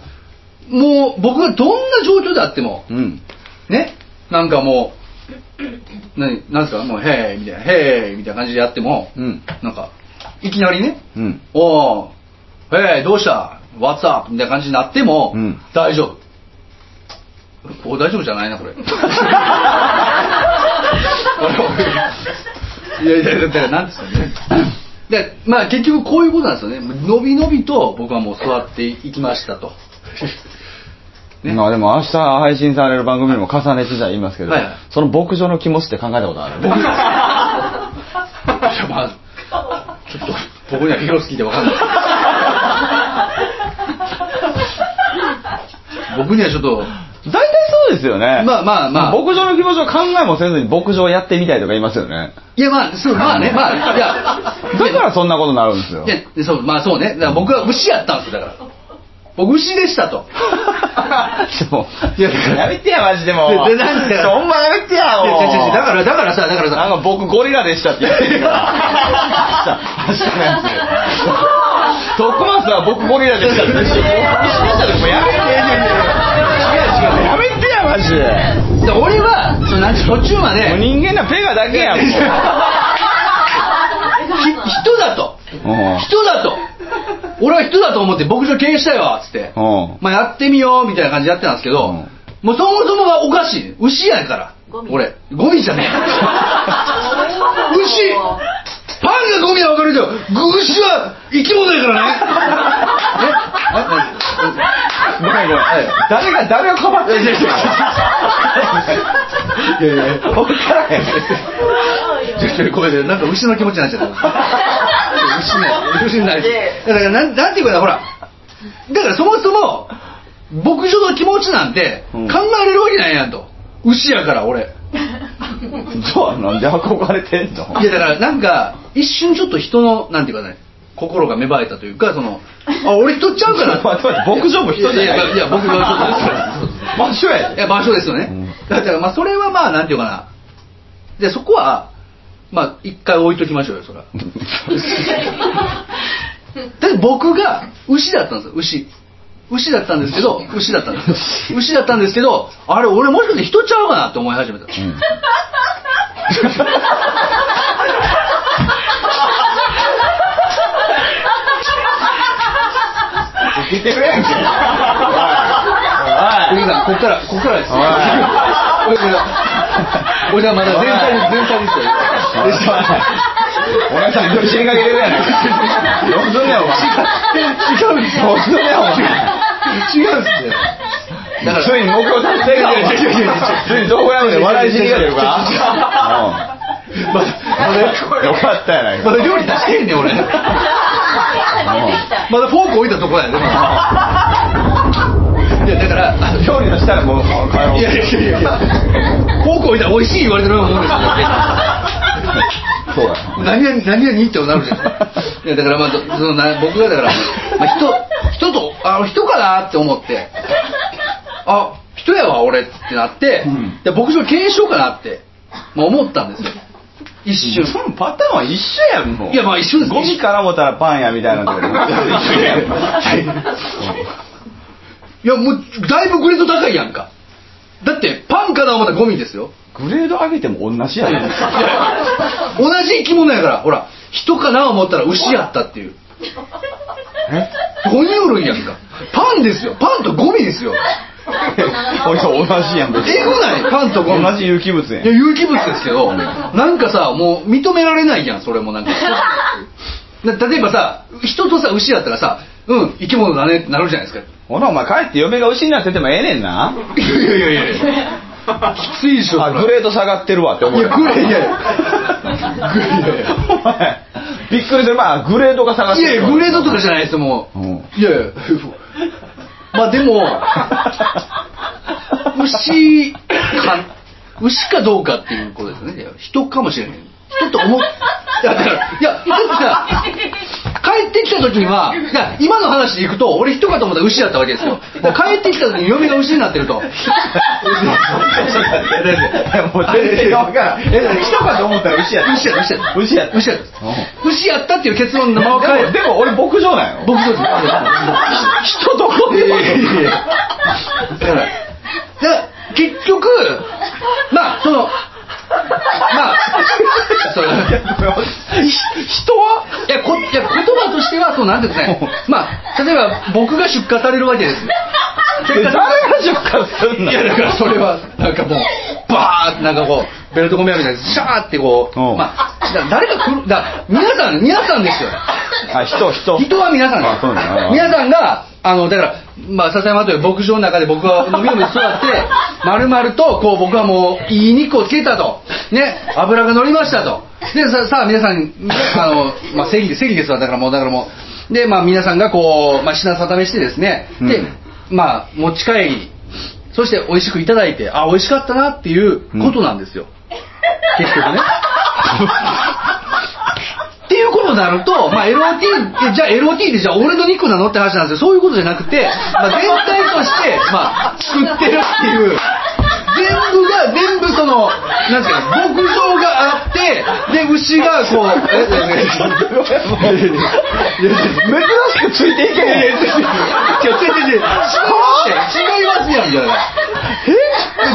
もう僕がどんな状況であっても、うんね、なんかもう、何、なんですか、もう、へーみたいな、へーみたいな感じでやっても、うんなんか、いきなりね、うんおー、へーどうした ?What's up? みたいな感じになっても、うん大丈夫。お大丈夫じゃないな、これ。いやいや、だから、なんですかね。で、まあ結局こういうことなんですよね。のびのびと僕はもう座っていきましたと。ねまあでも明日配信される番組にも重ねてじゃ言いますけど、はいはいその牧場の気持ちって考えたことある？いやまあ、ちょっと、僕には広すぎてわかんない。僕にはちょっと、大体そうですよね。まあまあまあ。牧場の気持ちを考えもせずに牧場やってみたいとか言いますよね。いやまあ、そう、まあね、まあ、いや、だからそんなことになるんですよ。いや、そう、まあそうね。だから僕は牛やったんですよ、だから。僕牛でしたと。でもいややめてやマジでもででなんでほんまやめてやもう。だから、だからさ、だからさ、なんか僕ゴリラでしたって言ってるから。明日明日のやつ徳松は僕ゴリラでしたって言ってるから。もうやめて違う違うやめてやマジでで俺は、そのなんて途中まで、人間なペガだけやん 人だと。うん人だと。俺は人だと思って牧場経営したいわ、つって。うんまあやってみよう、みたいな感じでやってたんですけど、うんもうそもそもがおかしい。牛やから。俺。ゴミじゃねえ。牛パンがゴミはわかるけど、牛は生き物やからね。ごめんごめん。誰が誰をかばってんのいやいやいやいや分からへんちょちょごめんなさいなんか牛の気持ちになっちゃった。牛ね、牛になる。だからなん、なんていうかな、ほら。だからそもそも、牧場の気持ちなんて考えれるわけないやんと。牛やから、俺。じゃあなんで憧れてんのいやだからなんか、一瞬ちょっと人の、なんていうかね、心が芽生えたというか、その、あ、俺人ちゃうかな。待って待って牧場も人じゃないいや僕がちょっと。場所やいや、場所ですよね。うんだから、まあ、それはまあ、なんていうかな。で、そこは、まあ、一回置いときましょうよ、それは。だって僕が牛だったんですよ、牛。牛だったんですけど、牛だったんですよ。牛だったんですけど、あれ、俺もしかして人ちゃうかなって思い始めた。うん聞いてくれ。やんけお兄さん、こっから、こっからですよ。おい。おい。おい。じゃあまだ全体です、全体ですよ。お姉さん一人死にかけてるやない。かどうすんねんお前違うんですよ。どうすんねんお前違うんですよ。だから、つい。に目標達成かつい。にどこやむねん笑い。死にかけるかまだ、まだ、うんよかったやない。かまだ料理出してへんねん、俺。まだフォーク置いたとこやで、まだ。いやだから料理のしたらもういやいやいや。いや高校いたら美味しい言われてるようなもんですよ。そうや。何々何々ってなるじゃんいやだからまあそそのな僕がだから、まあ、人人とあ人かなって思って。あ人やわ俺ってなって、うん。で牧場経営しようかなって、まあ、思ったんですよ一瞬そのパターンは一緒やんもういやまあ一緒です。ゴミから思ったらパンやみたいなんだけど一緒やん。いやもうだいぶグレード高いやんか。だってパンかな思ったらゴミですよ。グレード上げても同じやん。同じ生き物やから。ほら人かな思ったら牛やったっていう。え？哺乳類やんか。パンですよ。パンとゴミですよ 同じやん別に。えぐない。パンとゴミ同じ有機物やん。いや有機物ですけど なんかさもう認められないやんそれもなんか。な例えばさ人とさ牛やったらさうん生き物だねってなるじゃないですか。ほなお前帰って嫁が牛になっててもええねんな。いやいやいやいやきついでしょあグレード下がってるわって思ういやグレーいやいやグレーいお前びっくりする。まあグレードが下がってる。いやいやグレードとかじゃないですよもう、うん。いやいやまあでも 牛か牛かどうかっていうことですよね。いや人かもしれない人と思っいやだからいやだってさ帰ってきた時には今の話でいくと俺人かと思ったら牛だったわけですよ。帰ってきた時に嫁が牛になってると。いやもう全然分からん。え人かと思ったら牛やった。牛や牛や牛やった。牛や牛やったっていう結論のまま帰でもでも俺牧場なんよ。僕そうです。人どこでだから結局まあそのまあ その人は？いやこいや言葉としてはそうなんていうんですかね。まあ例えば僕が出荷されるわけです。誰が出荷すんの？いやだからそれはなんかもうバーってなんかこうベルトコンベヤーみたいにシャーってこうう。んまあだ誰が来るだ皆さん皆さんですよ。あ人人。人は皆さんです。あそうなんだ皆さんがあのだからまあ笹山という牧場の中で僕はのびのび育って 丸々とこう僕はもういい肉をつけたと。ね。油が乗りましたと。でささあ皆さん、ね、あのまあ正義で正義ですわだからもうだからもうでまあ皆さんがこう、まあ、品定めしてですね。で、うん。まあ持ち帰り。そして美味しくいただいてあ美味しかったなっていうことなんですよ、結局ね いうことになると、まあ、LOT じゃあ LOT でじゃあ俺の肉なのって話なんですよ。そういうことじゃなくて、まあ、全体として、まあ、作ってるっていう、全 部が、全部その、なんですか、牧場があって、で、牛がこう、え、え、え、珍しくついていけへん違う違う違う違う違う違う違いますやんじゃなえ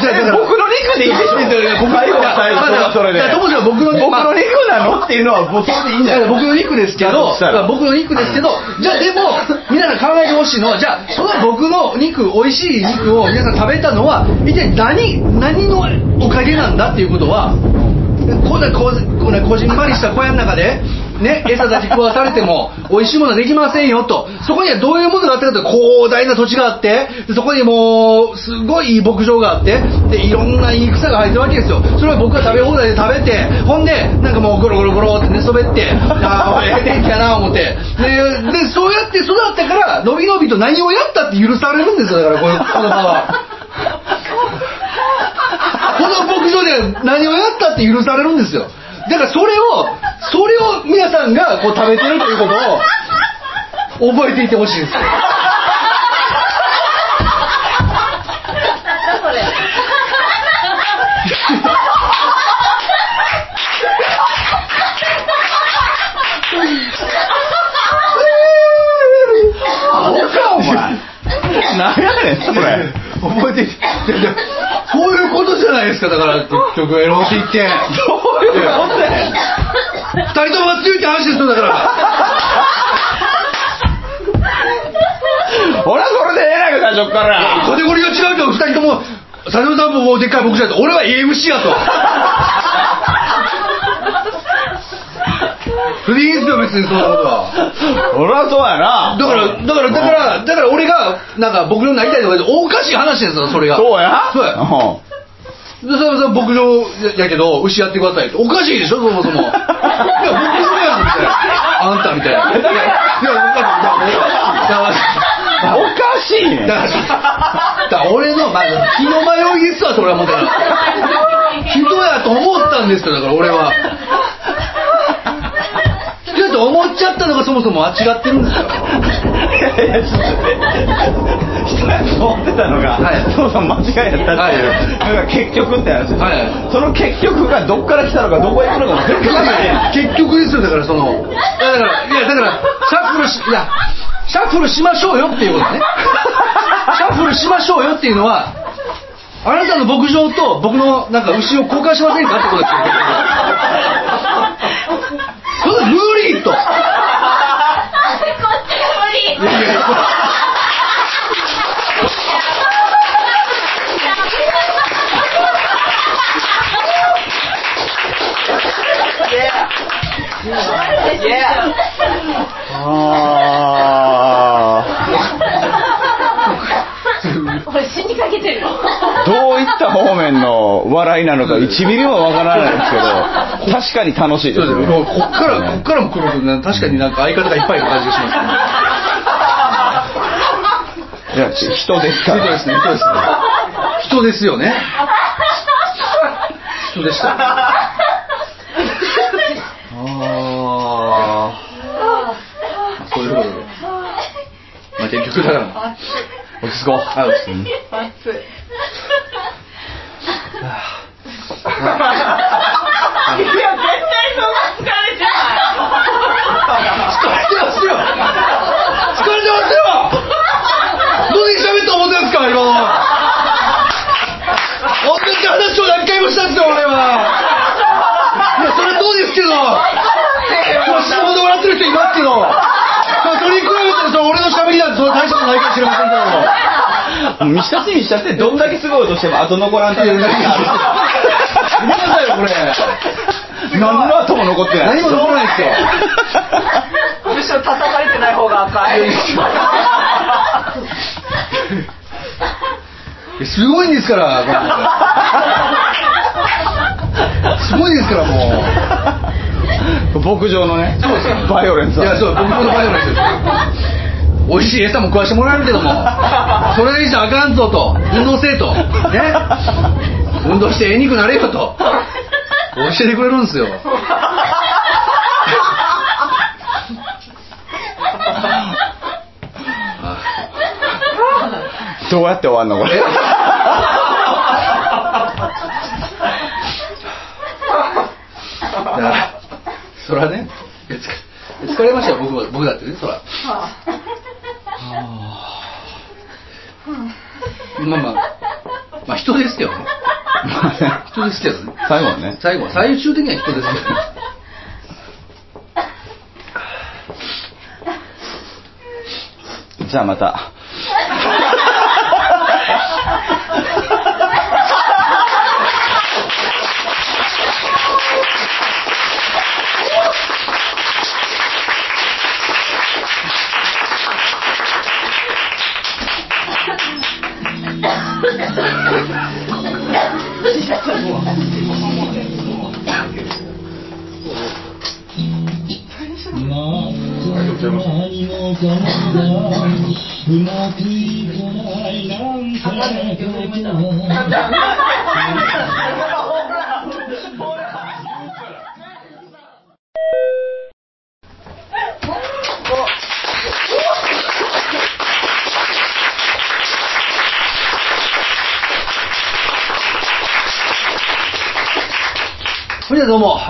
じゃあだから僕の肉でいいでしょ僕の最後は最後それでともちろん僕の肉なのっていうのはそれでいいんじゃない僕の肉ですけど僕の肉ですけどじゃあでも皆さん考えてほしいのはじゃあその僕の肉美味しい肉を皆さん食べたのは一体何何のおかげなんだっていうことはこんなここんなこじんまりした小屋の中でね餌だけ食わされても 美味しいものはできませんよと。そこにはどういうものがあったかというと広大な土地があってそこにもうすごいいい牧場があってでいろんないい草が生えてるわけですよ。それを僕が食べ放題で食べてほんでなんかもうゴロゴロゴロって寝そべってああええ天気やな思って。ででそうやって育ったからのびのびと何をやったって許されるんですよだからこのこの場は。この牧場で何をやったって許されるんですよ。だからそれをそれを皆さんがこう食べてるということを覚えていてほしいんですよ。何やねんそれ。覚えていてないですかだから結局エロって言ってどういうこと？二人ともが強いって話ですよだから。俺はそれでええやんか最初から。カテゴリーが違うけど二人とも佐野さんももうでっかい牧場だと。俺は AMC やと。それでいいですよ別にそんなことは。俺はそうやな。だから、だから、だから、だから俺が、なんか僕のなりたいとか言うとおかしい話ですよ、それが。そうや？そうや。それは牧場やけど、牛やってくださいって。おかしいでしょ、そもそも。いや、牧場やん、みたいな。あんたみたいな。いや、いや、おかしいねんだから、だから俺の、まあ、気の迷いですわ、それはもうだから。人やと思ったんですよ、だから俺は。思っちゃったのがそもそも間違ってるんですよ。いやいやちょっと待って人やと思ってたのが、はいそもそも間違いやったっていう、はいなんか結局って話ですよ、はいその結局がどっから来たのかどこへ行くのかも全然わかんない結局ですよ、だからその、だから、いや、だから、シャッフルし、いや、シャッフルしましょうよっていうことね。シャッフルしましょうよっていうのは、あなたの牧場と僕のなんか牛を交換しませんかってことですよ。そんな無理と。こっちどういった方面の笑いなのか1ミリもわからないですけど確かに楽しいですね。こっから、こっからも来るとね、確かになんか相方がいっぱいいる感じがしますね。いや人ですから人ですね、人ですね。人ですよね。人でした。ああ。そういうことで。まあ結局だから。落ち着こうあう熱いいや、絶対そんな疲れてない。疲れてますよ疲れてますよどうに喋った思ってんですか今の同じ話を何回もしたんですよ俺はいやそれはそうですけど今下ほど笑ってる人いますけどそれに比べたらそれ俺の喋りなんてそれ大したないかもしれませんけど見したって見したってどんだけすごいとしても後残らんために見てくださいよこれ。何の後も残ってない。何も残らないですよむしろ叩かれてない方が赤い。すごいんですからすごいですからもう。牧場のね。そうですよ。バイオレンスいやそう僕もバイオレンスです美味しい餌も食わしてもらえるけども それ以上あかんぞと。運動せえと。ね。運動してええ肉なれよと。教えてくれるんですよ。どうやって終わんのこれ？だからそらねいやつか疲れましたよ僕は僕だってねそらまあまあまあ人ですけどね人ですけどね。最後はね。最後は。最終的には人ですけど。ねじゃあまた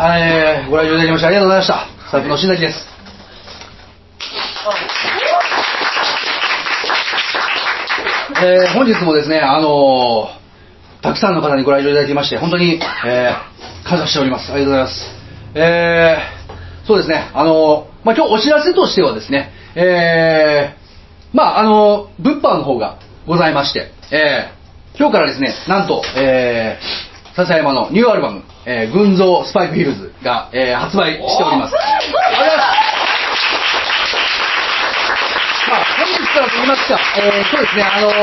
はどうも、えーご来場いただきましてありがとうございましたスタッフの新崎ですえー本日もですね、あのーたくさんの方にご来場いただきまして、本当に、えー感謝しております。ありがとうございます。えーそうですね、あのーまあ、今日お知らせとしてはですね、えーまあ、あのー物販の方がございまして、えー今日からですね、なんと、えー笹山のニューアルバム、えー群像スパイクヒルズが、えー発売しております。ありがとうございますまあ、本日からと言いますか、えーそうですね、あのー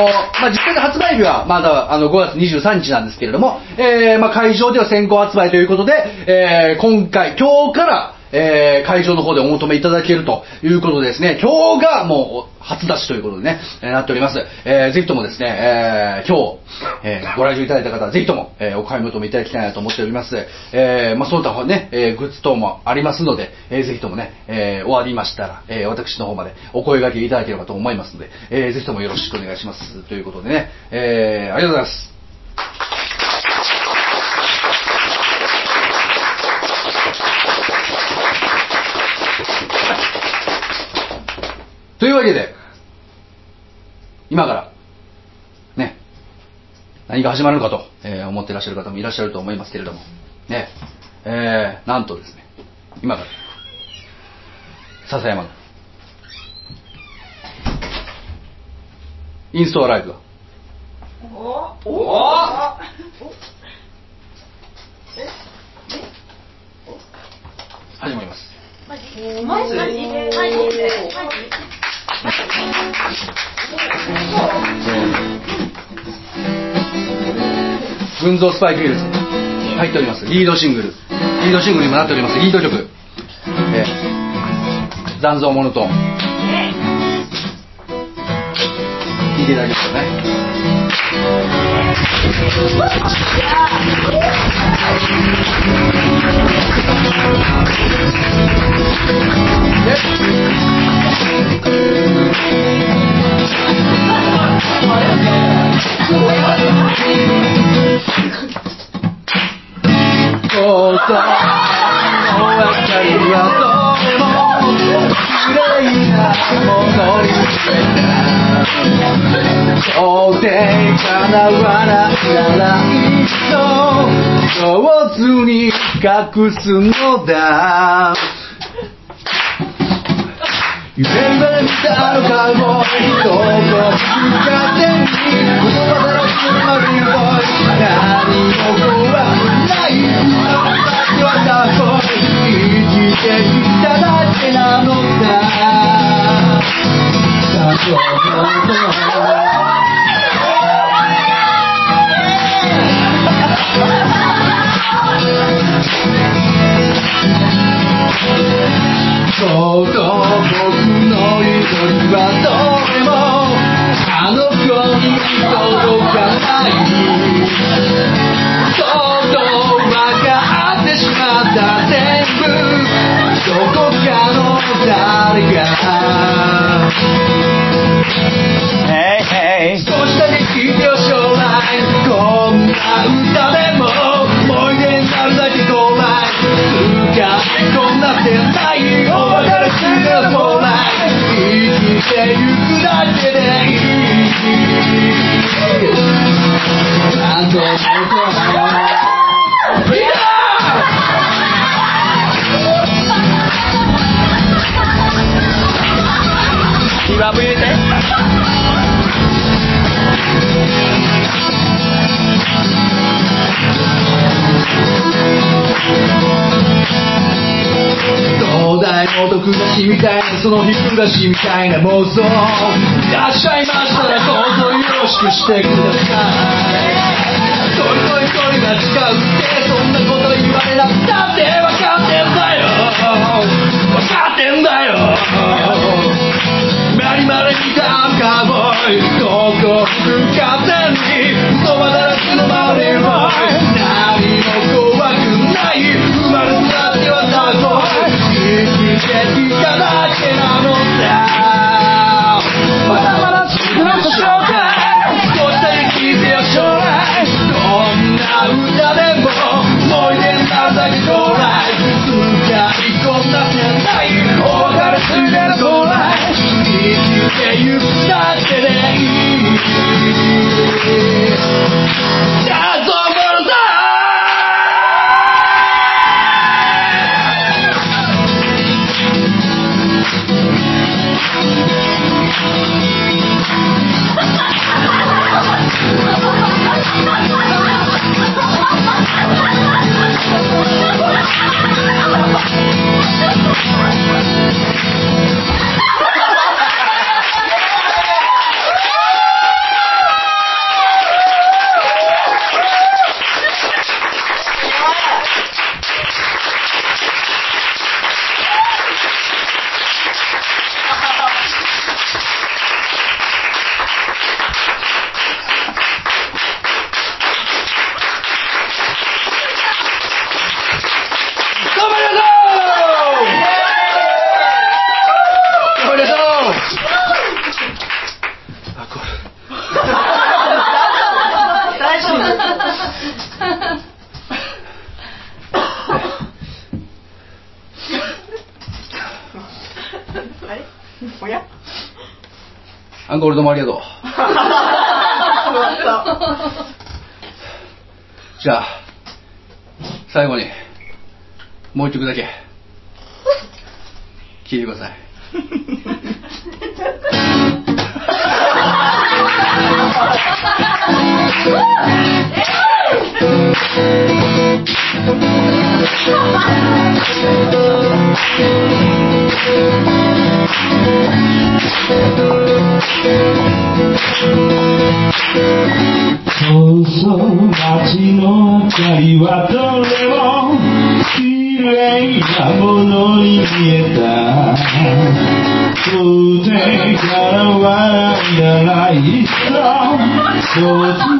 まあ、実際の発売日はまだあの5月23日なんですけれども、えーまあ、会場では先行発売ということで、えー今回、今日から、えー会場の方でお求めいただけるということですね、今日がもう初出しということでね、えーなっております。えーぜひともですね、えー今日、えーご来場いただいた方はぜひとも、えーお買い求めいただきたいなと思っております。えーまあ、その他ね、えーグッズ等もありますので、えーぜひともね、えー終わりましたら、えー私の方までお声掛けいただければと思いますので、えーぜひともよろしくお願いします。ということでね、えーありがとうございます。というわけで、今から、ね、何が始まるのかと、えー思っていらっしゃる方もいらっしゃると思いますけれども、ね、えー、なんとですね、今から、笹山の、インストアライブが、始まります。マジマジマジマジ群像スパイクヒルズ入っておりますリードシングルリードシングルにもなっておりますリード曲、えー、残像モノトーンえーていただきましたね。ことの明かりはどれも綺麗なものに到底叶わないないっそ上手に隠すのだ夢夢見たのカウボーイどこか手に言葉だらけのマリーボーイ何も怖くない私はたこ生きてきただけなのださそうと僕の祈りはどれもあの子に届かない東大の毒ガシみたいなその日暮らしみたいな妄想。らっしゃいましたらどうぞよろしくしてください一人一人が違うってそんなこと言われなくたって分かってんだよ分かってんだよマリマリにたカウボーイどこ向かってに言葉だらけのマリーボーイ何も怖くない生まれ育ってはタコ生きてきただけなのだまだんじゃない。おがすれ到来。引き受けゆくたってねお別れする将来生きてゆくだけでいいアンコールどうもありがとう。じゃあ、最後に、もう一曲だけ、聴いてください。そ うそう街の明かりはどれも綺麗なものに見えた。袖から笑いならいっそ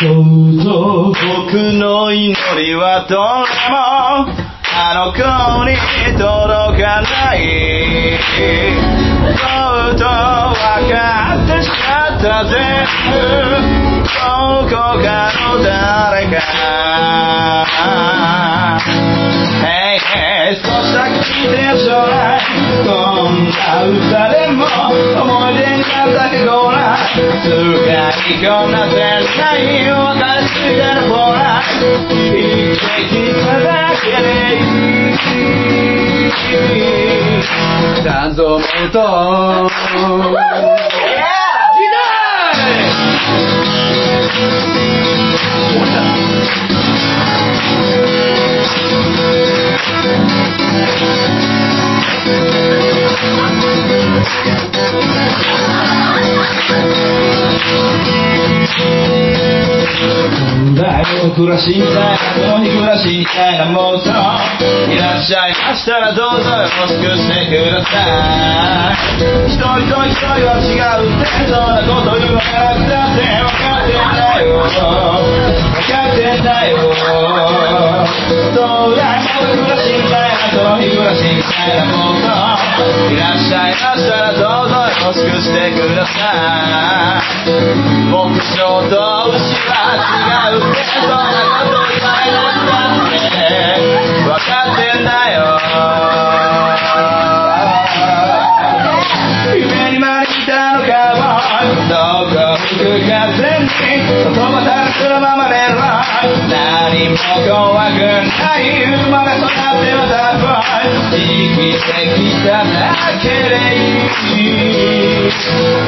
そうそう僕の祈りはどれもあの子に届かない。そうと分かってしまう。た全部どこかの誰か。Hey, hey 少しだけ聞い。てよ将来こんな歌でも思い出になったけどな使いこなせない別れついてるほら生きてきただけでいい残像ものと、だよ暮らしたいの日暮らしたいな妄想いらっしゃい。ましたらどうぞ。よろしくしてください一人と一人は違うってそんなこと言わなくたって分かってんだよ分かってんだよどうだい僕暮らしみたいなその日暮らしみたいな妄想いらっしゃいましたらどうぞよろしくしてください牧場と牛は違うってそんなこと言わなくたって分かってんだよどこ吹く風に言葉たらすのままでろ何も怖くない生まれ育ってまた生きてきただけでいい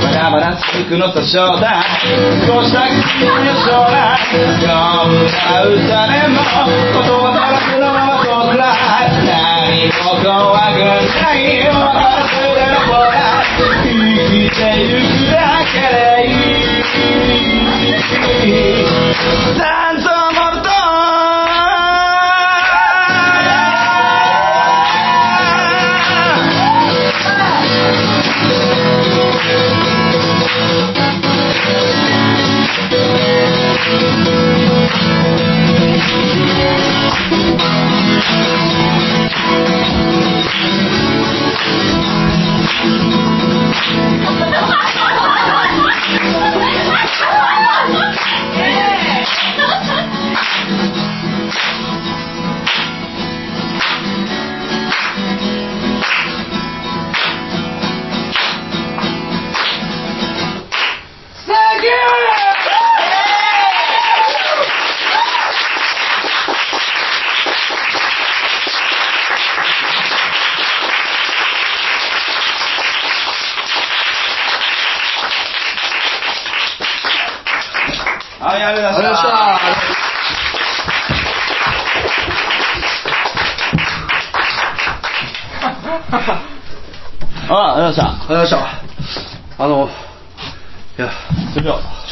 まだまだ続くのと正体少しだけ君の将来こんな歌でも言葉たらすのままそくら何も怖くない別れついてるほら生きてゆくだけでいい残像もると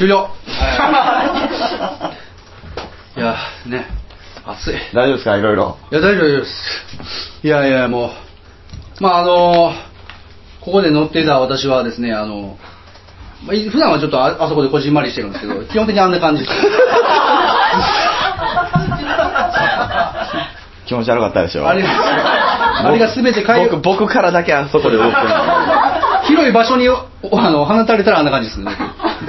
終了。いや、ね、暑い。い大丈夫ですか？いろいろ。や、大丈夫です。いやいや、もう、まああのここで乗っていた私はですね、あの、まあい普段はちょっとああそこでこじんまりしてるんですけど、基本的にあんな感じです。気持ち悪かったでしょ？あれあれが全て海僕僕からだけあそこで動くの広い場所におあの放たれたらあんな感じですね。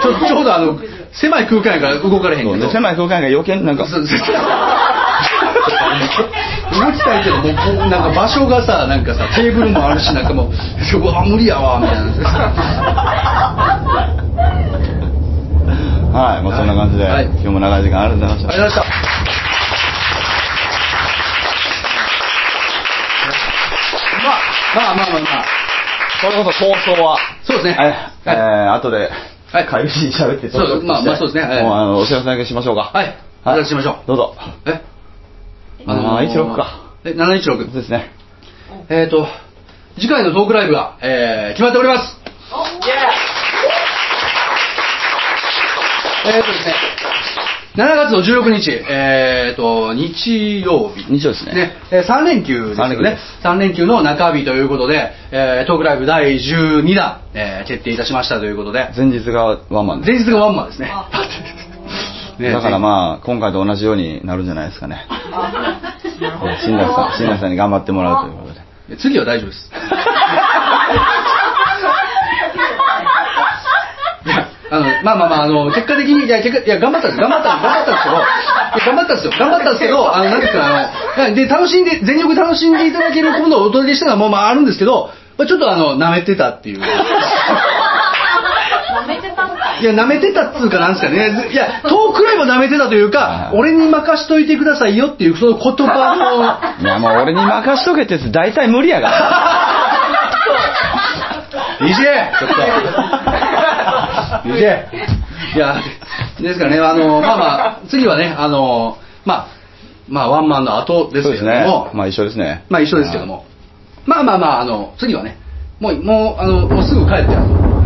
ちょちょうどあの、狭い空間やから動かれへんけど。狭い空間が余計になんか動きたいけど、もうなんか場所がさ、なんかさ、テーブルもあるし、なんかもう、うわ、無理やわ、みたいな。はいもうそんな感じで、はい今日も長い時間ありがとうございましたありがとうございました。まあ、まあまあまあまあ。それこそ放送は。そうですね。はい。えー、後ではい。会議に喋ってそうまあまあそうですね。はい。もうあのお知らせだけしましょうか。はい。お知らせしましょう。どうぞ。え？716か。え、716そう。ですね。えーと、次回のトークライブが、えー、決まっております。えーとですね、7月の16日、えーと、日曜日。日曜ですねね、えー3連休ですよ三連休ねで。3連休の中日ということで、えートークライブ第12弾、えー決定いたしましたということで、前日がワンマンで前日がワンマンですね。ねだからまあ今回と同じようになるんじゃないですかね新田さん新田さんに頑張ってもらうということで次は大丈夫です。いやあの、まあまあまあ、あの、結果的に、いや、結果、いや、頑張ったんです、頑張ったんです、頑張ったんですけど、頑張ったんですよ、頑張ったんですけど、あの、なんですか、あの、で、楽しんで、全力楽しんでいただけるものをお届けしたのはもう、まあ、あるんですけど、まあ、ちょっとあの、舐めてたっていう。舐めてたんかいいや、舐めてたっつうかなんですかね。いや、トークライブは舐めてたというかは、い俺に任しといてくださいよっていう、その言葉いやもう俺に任しとけってやつ大体無理やからの、いじれちょっと。いじれいや、ですからね、あの、まあまあ、次はね、あの、まあ、まあ、ワンマンの後ですけれども、まあ一緒ですね。まあ一緒ですけども、まあまあまあ、あの、次はね、もう、もう、あの、もうすぐ帰って、は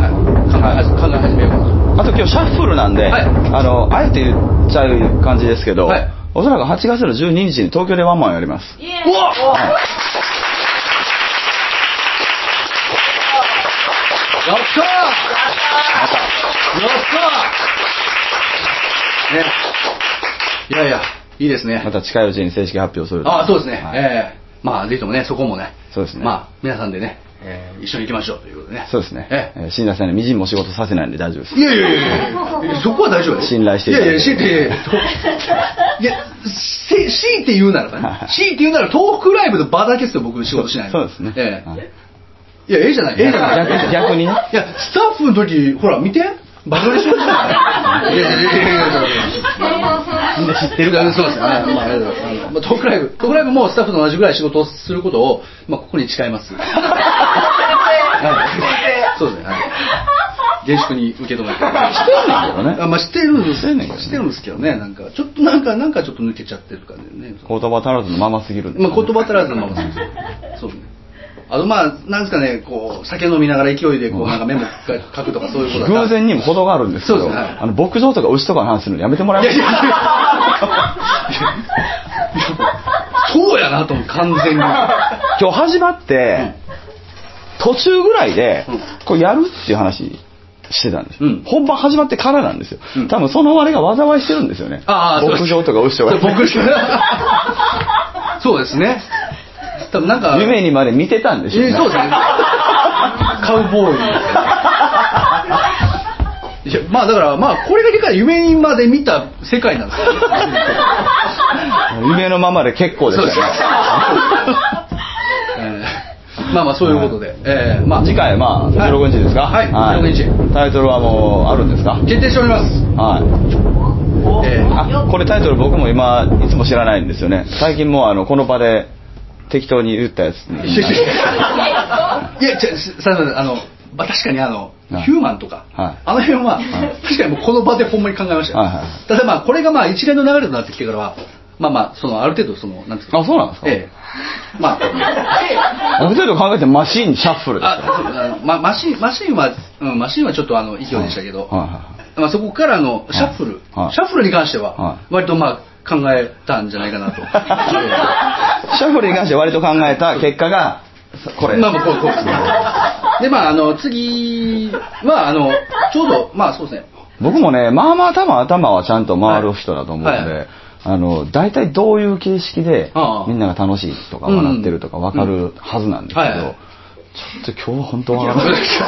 い、考え始めようかなと。あと今日シャッフルなんで、はい。あのあえて言っちゃう感じですけど、はい。おそらく8月の12日に東京でワンマンやります。うわやったーやったやったーね。いやいや、いいですね。また近いうちに正式発表するあそうですね。はいええまあ、ぜひともね、そこもね、そうですねまあ、皆さんでね、えー一緒に行きましょうということでね。そうですね、ええー新田さんにみじんも仕事させないんで大丈夫ですいやいやいやいやそこは大丈夫です。信頼していやいや、いて強いて、いやいや、強いて言うならばね、強いて言うならトークライブと場だけですよ、僕仕事しないそうですねええはいいや、ええじゃない、ええじゃない。逆逆にねいや、スタッフの時、ほら、見て。バカにしてるじゃない。いやいやいやいやみんな知ってるから。そうですよね。まあ、ありがとうございますトークライブ、トークライブもスタッフと同じぐらい仕事をすることを、まあ、ここに誓います。はいそうですね。はい。厳粛に受け止めて。してんねんけどねあまあ、してるんです。してんねんけどねしてるんですけどね。なんか、ちょっとなんか、なんかちょっと抜けちゃってる感じでね。言葉足らずのまますぎるんですまあ、言葉足らずのままそうですそうですね。あとまあ、なんですかね、こう、酒飲みながら勢いで、こう、なんかメモ書くとかそういうこと偶然にも程があるんですけどね。はい。あの牧場とか牛とかの話するのやめてもらえます？いやいやいや。そうやなと思う、完全に。今日始まって、途中ぐらいでうん。こうやるっていう話してたんですよ、うん。本番始まってからなんですよ、うん。多分その割が災いしてるんですよね。ああ、牧場とか牛とか。そうですね。多分なんか、夢にまで見てたんでしょうね。えーそうですね。カウボーイ。いや、まあだから、まあこれだけから夢にまで見た世界なんですよ。夢のままで結構でしたね。えーまあまあそういうことで、えーまあ。次回まあ16日ですか？はい。16日タイトルはもうあるんですか？決定しております。はい。えー。あこれタイトル僕も今いつも知らないんですよね。最近もうあのこの場で適当に言ったやつ。に いや、ちょ、すすいません、あの、まあ、確かにあの、はい。ヒューマンとか、はい。あの辺は、い。確かにもうこの場でほんまに考えました。よ。はいはい。ただまあ、これがまあ一連の流れとなってきてからは、まあまあ、その、ある程度その、なんていうか。あそうなんですか？ええ。まあ、ある程度考えてマシーンシャッフルですあ、あのま、マシン、マシンは、うん、マシンはちょっとあの、勢いでしたけど、はいはいまあそこからのシャッフル、はいシャッフルに関しては、は割とまあ、考えたんじゃないかなと。シャッフルに関して割と考えた結果が、これ。まあまあこうこうですね。でまああの次はあのちょうどまあそうですね。僕もね、まあまあ多分頭はちゃんと回る人だと思うので、はいはいあの、大体どういう形式でみんなが楽しいとか笑ってるとか分かるはずなんですけど、ちょっと今日は本当わからない。ちょ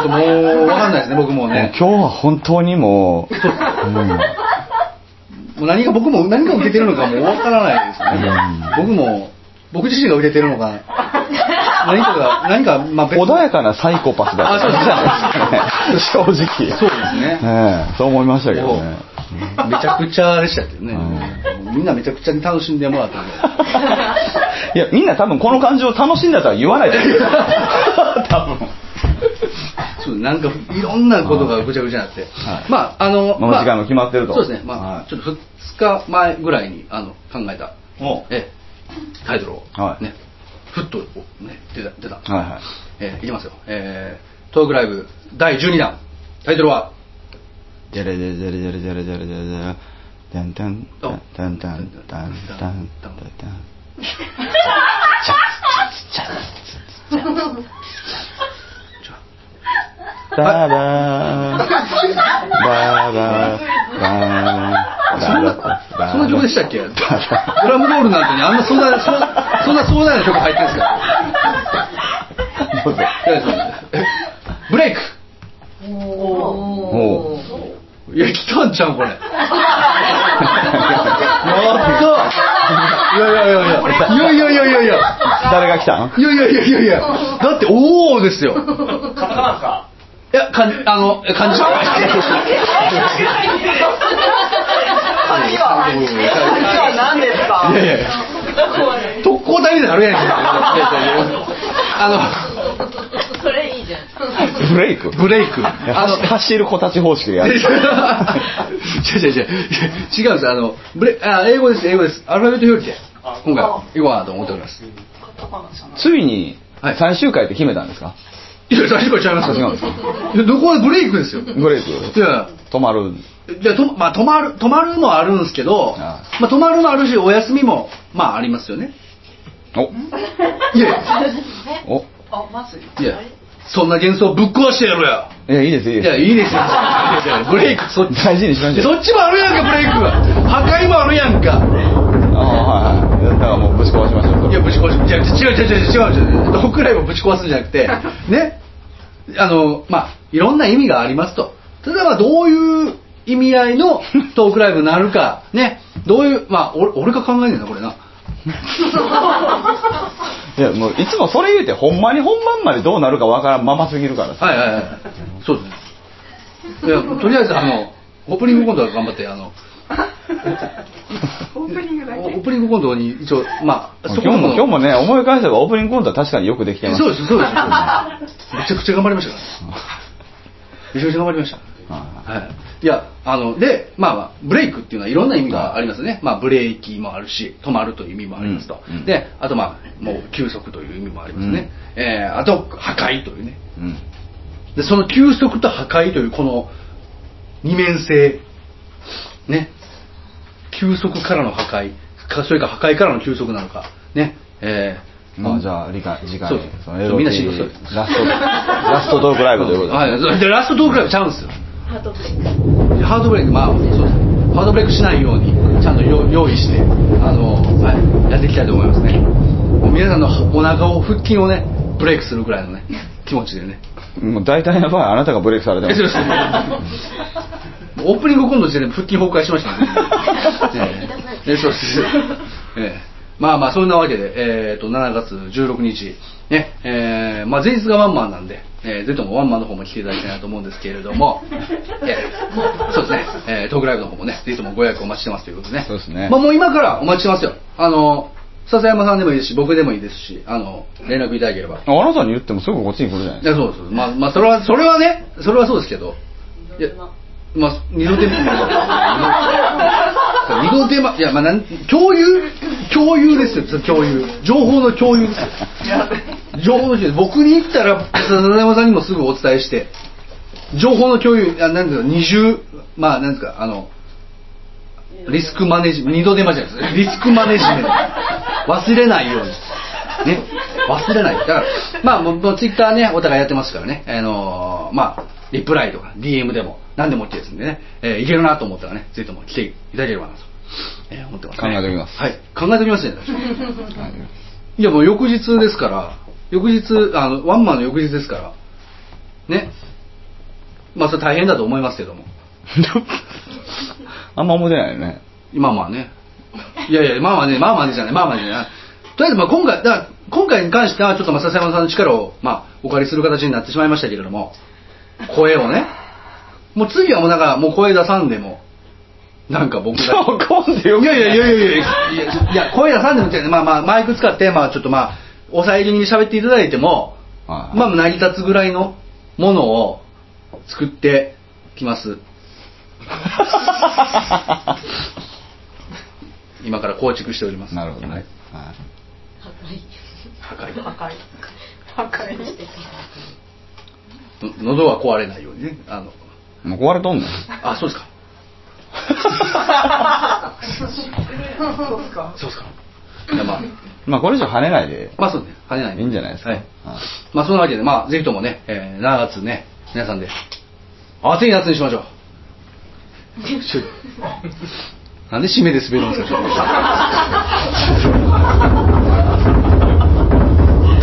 っともうわかんないですね僕もね。今日は本当にもう、うんもう何が僕も何が受けてるのかもうわからないですよね。僕も僕自身が売れてるのか何かが何かまあ別穏やかなサイコパスだったね。正直。そうですねええそう思いましたけどね。めちゃくちゃでしたけどね、うみんなめちゃくちゃに楽しんでもらったんで いや、みんな多分この感情を楽しんだとは言わないと思う。多分。そうなんかいろんなことがぐちゃぐちゃになって、はい。まああのまあ時間も決まってると。そうですね。まあ、はい。ちょっと2日前ぐらいにあの考えた。えタイトルを、はい。ね。ふっと、ね、出た出た、はいはい。えーいきますよ、えー、トークライブ第12弾。タイトルはジャレジャレジャレジャレジャレジャレジャレジャレタンタンタンタンタンタンタンタンタンバーバーバーバーそんなそんな曲でしたっけ？ドラムロールなんてねあんなそんなそんな壮大な曲入ってるんですか どうぞえブレイクおういや、来たんちゃうこれ。やったいやいやいやいや。いやいやいやいやいや。誰が来たん？いやいやいやいやいや。だって、おーですよ。カタカナですか？いや、かん、あの、え漢字。漢字は漢字は何ですか？いやいや。特攻隊みたいなるやんあそれいいじゃん。ブレイクの、ブレイク。あの、走る子たち方式でやる。違う違う違う。違う違うんですあのブレあ英語です英語です。アルファベット表記で。今回。行こうかなと思っております。ついにはい。最終回って決めたんですか？いや最初から違いますよ。違うんですか。どこでブレイクですよ。ブレイク。いや止まる。いやとまあ止まる止まるもあるんですけどあまあ止まるもあるしお休みもまあありますよね。お。いやいや。お。あ、まずい。いやそんな幻想ぶっ壊してやろやいや、いいです、いいです。いやいいですよ ブレイクそっち大事にしましょう。そっちもあるやんかブレイクは破壊もあるやんかああ、はいはい。だからもうぶち壊しましょう。いや、ぶち壊し、いや、違う違う違う違う違う。どっくらいもぶち壊すんじゃなくて、ね。あの、まあ、いろんな意味がありますと。例えば、どういう意味合いのトークライブになるか、ね。どういう、まあ、俺俺が考えねえな、これな。いや、もういつもそれ言うて、ほんまに本番までどうなるかわからんまますぎるからさ。はいはいはい。そうですね。いや、とりあえず、あの、オープニングコントは頑張って、あの、オープニングだけ。オープニングコントに一応、まあ、今日も、今日もね、思い返せばオープニングコントは確かによくできてます。そうです、そうです。めちゃくちゃ頑張りましたからね。めちゃくちゃ頑張りました。はいはい、いやあので、まあ、まあブレイクっていうのはいろんな意味がありますね、まあ、ブレーキもあるし止まるという意味もありますと、うんうんであと、まあ、もう休息という意味もありますね、えーあと破壊というね。うん。でその休息と破壊というこの二面性。ね。休息からの破壊。かそれか破壊からの休息なのか。ね。えーまあじゃあ、理解、次回そう、そのみんな知るラスト、ラストトークライブということで。はい、でラストトークライブちゃうんですよハートブレイク。ハードブレイク、まあ、そうです。ハードブレイクしないように、ちゃんとよ用意して、あの、はい、やっていきたいと思いますね。皆さんのお腹を、腹筋をね、ブレイクするぐらいのね、気持ちでね。もう大体の場合、あなたがブレイクされてます。えそうですオープニング今度時点で腹筋崩壊しましたね。えええそうです。ええまあまあ、そんなわけで、えー、と、7月16日、ね、えーまあ前日がワンマンなんで、えーぜひともワンマンの方も来ていただきたいなと思うんですけれども、えーそうですね、えートークライブの方もね、ぜひともご予約お待ちしてますということでね。そうですねまあもう今からお待ちしてますよ。あの、笹山さんでもいいですし、僕でもいいですし、あの、連絡いただければ。あなたに言ってもすぐこっちに来るじゃないいですやそうですまあまあそれはそれはねそれはそうですけどいやまあ二度手 二度手間いやまあなん共有？共有ですよ共有。情報の共有ですよ。情報の共有僕に言ったら笹山さんにもすぐお伝えして。情報の共有あなんですか二重？まあなんですか？あのリスクマネジ二度手間じゃないです。リスクマネジメント。忘れないように。ね？忘れない。だからまあもうもうツイッターねお互いやってますからね。あのーまあリプライとか DM でも何でも OK ですんでね、えーいけるなと思ったらねぜひとも来ていただければなと、えー思ってます、ね、考えておきます。はい。考えておきますね。はい。いやもう翌日ですから翌日あのワンマンの翌日ですからね。まあそれ大変だと思いますけども。あんま思ってないよね。まあまあね。いやいや、まあまあね、まあまあねじゃない、まあまあねじゃない。とりあえずまあ今回、だから今回に関してはちょっとまあ笹山さんの力を、まあ、お借りする形になってしまいましたけれども、声をね。もう次はもうなんか、もう声出さんでも、なんか僕が。今度よい？やいやいやいやいやいや、いや、声出さんでもって、まあまあ、マイク使って、まあちょっとまあ、抑え気味に喋っていただいても、はいまあ成り立つぐらいのものを作ってきます。今から構築しております。なるほどね。はいはい破壊。破壊破壊しての喉は壊れないようにね。あの、もう壊れとんねん。あ、そうですか。そうっすかそうですか。まあ、まあこれ以上跳ねないでまあそうね、跳ねないいいんじゃないですか。はい。はいまあそんなわけで、まあぜひともね、えー、7月ね、皆さんで、暑い夏にしましょう。なんで締めで滑るんですか、ちょっと。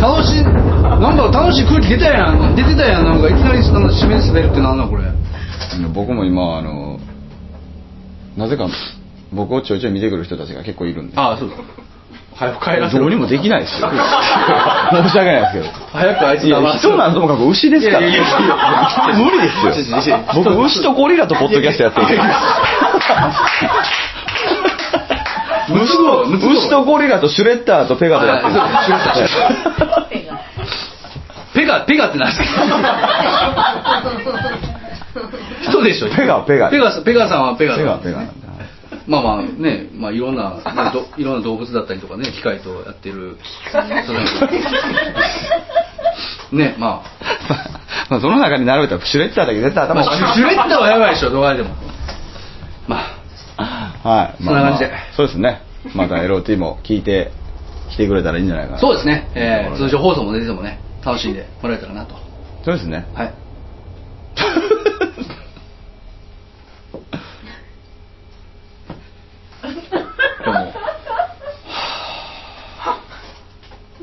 楽しい、なんか楽しい空気出たやん。出てたやん。なんかいきなりその締めで滑るってなんなんこれ。僕も今、あの、なぜか僕をちょいちょい見てくる人たちが結構いるんで。ああ、そうです。早く帰らせどうにもできないですよ。申し訳ないですけど。早くあいつ黙ら、せ人なんともかく牛ですから。いやいやいやいや無理ですよ。僕、牛とゴリラとポッドキャストやってる 牛とゴリラとシュレッダーとペガとやってるシュレッダー ペガ、ペガって何ですか？人でしょ？ペガペガペガ、ペガさんはペガペガペガなんだ。まあまあね、まあいろんな、ね、ど いろんな動物だったりとかね、機械とやってる。ね、ままあその中に並べたらシュレッダーだけ絶対あ、ま頭おかしいあ、シュレッダーはやばいでしょ、どうやでも。まあ、はい。そんな感じでまあまあそうですね。また LOT も聞いて来てくれたらいいんじゃないかな。そうですね、えー、通常放送も出てもね、楽しんでもらえたらなと。そうですね。はい。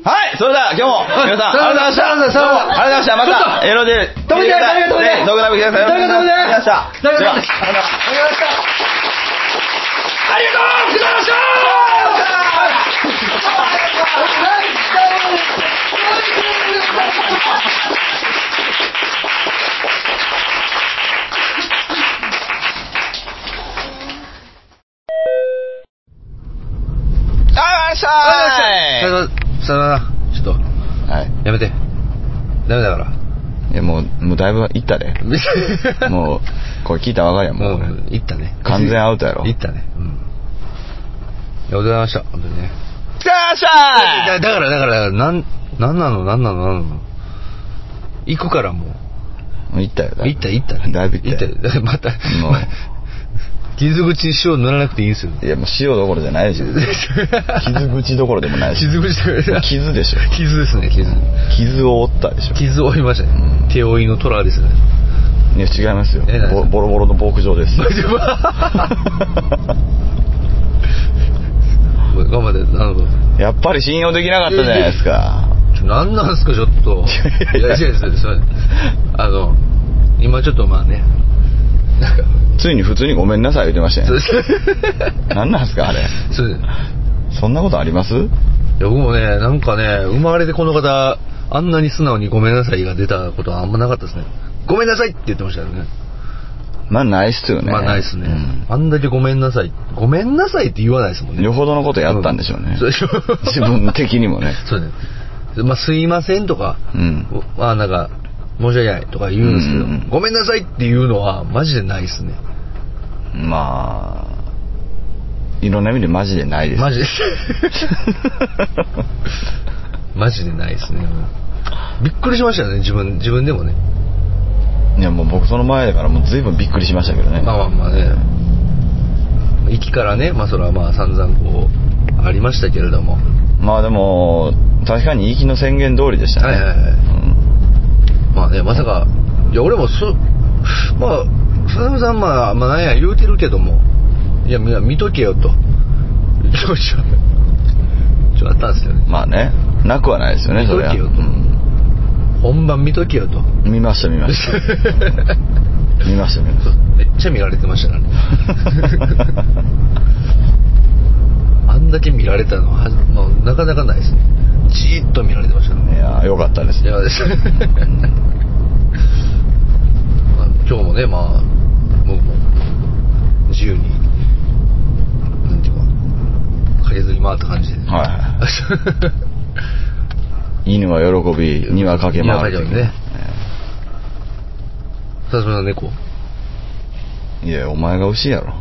はい、それでは今日も皆さん、はいありがとうございました。ありがとうございましたありがとうございました。また、エロで、止めて誰が止めて動画ラブください。誰が止めてありがとうございました。ありがとうございました。ありがとうございましたありがとうございましたさよなら、ちょっと、はい。やめて。ダメだから。いや、もう、もうだいぶいったで。もう、これ聞いたらわかるやん、もう。う、いったね。完全アウトやろ。いったね。うん。いや、おはようございました。本当にね。来ましだだから、だから、なん、なんなの、なんなの、なんなの？行くからもう。もういったよ。だいぶ行った、行った。だいぶいったよ。行った。また、もう 傷口に塩塗らなくていいんですよ。いや、もう塩どころじゃないでしょ。傷口どころでもないし。傷口とか傷でしょ。傷ですね、傷。傷を負ったでしょ。傷を負いましたね。手負いの虎ですね。いや、違いますよボロボロの牧場です。頑張って、なるほど。やっぱり信用できなかったじゃないですか。何なんですか、ちょっと。いやいやいや、あの、今ちょっとまあね、なんか、ついに普通にごめんなさい言ってましたよ。何なんすか、あれ。そんなことありますや僕もね、なんかね、生まれてこの方、あんなに素直にごめんなさいが出たことはあんまなかったですね。ごめんなさいって言ってましたよね。まあ、ないっすよね。まあないですね、うんあんだけごめんなさい。ごめんなさいって言わないですもんね。よほどのことやったんでしょうね。そうでしょ自分的にもね。そうね。まあ、すいませんとか、うん。まあなんか、申し訳ないとか言うんですけど、うんうんうんごめんなさいっていうのはマジでないですね。まあ、いろんな意味でマジでないです。マジで。マジでないですね。びっくりしましたよね、自分、自分でもね。いや、もう僕その前だからもう随分びっくりしましたけどね。まあまあまあね。行きからねまあそれはまあ散々こうありましたけれどもまあでも確かに行きの宣言通りでしたね。はいはいはい。まあねまさかいや俺もそまあ佐々木さんまあまあなんや言うてるけども。いやみんな見とけよと。ち はちょっとあったんですよね。うんまあね。なくはないですよねそれは。見とけよと。本番見とけよと。うん見ました見ました。見ました 見ましめっちゃ見られてましたね。あんだけ見られたのは、まあ、なかなかないですねじーっと見られてましたね。たいやよかったです。いやです。まあ今日もねまあ僕も自由になんていうか駆けずり回った感じで、はいはい 犬は喜び庭駆け回る庭駆け回るね。さすが猫。いやお前が牛やろ。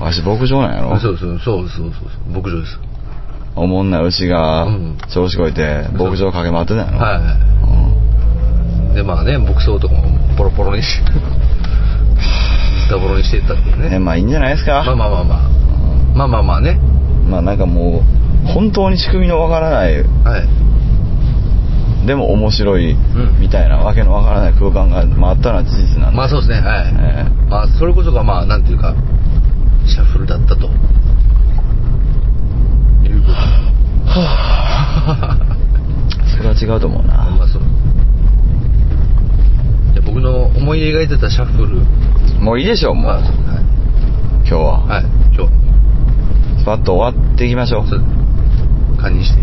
わし牧場なんやろ。そうそうそうそうそうそう牧場ですおもんない牛がうん。調子こいて牧場駆け回ってたんやろ。はいはいでまあね牧草とかもポロポロにして ダボロにしていったっていううんね。ねまあいいんじゃないですか。まあまあまあまあ。まあまあまあね。まあなんかもう本当に仕組みのわからないはい。でも面白いんみたいなわけのわからない空間が、まあ、あったのは事実なんで。まあそうですねはい、えまあそれこそがまあなんていうかシャッフルだったということそれは違うと思うな。まあそういや僕の思い描いてたシャッフル。もういいでしょうもう、まあはい、今日は、はい、今日。スパッと終わっていきましょう。堪忍して。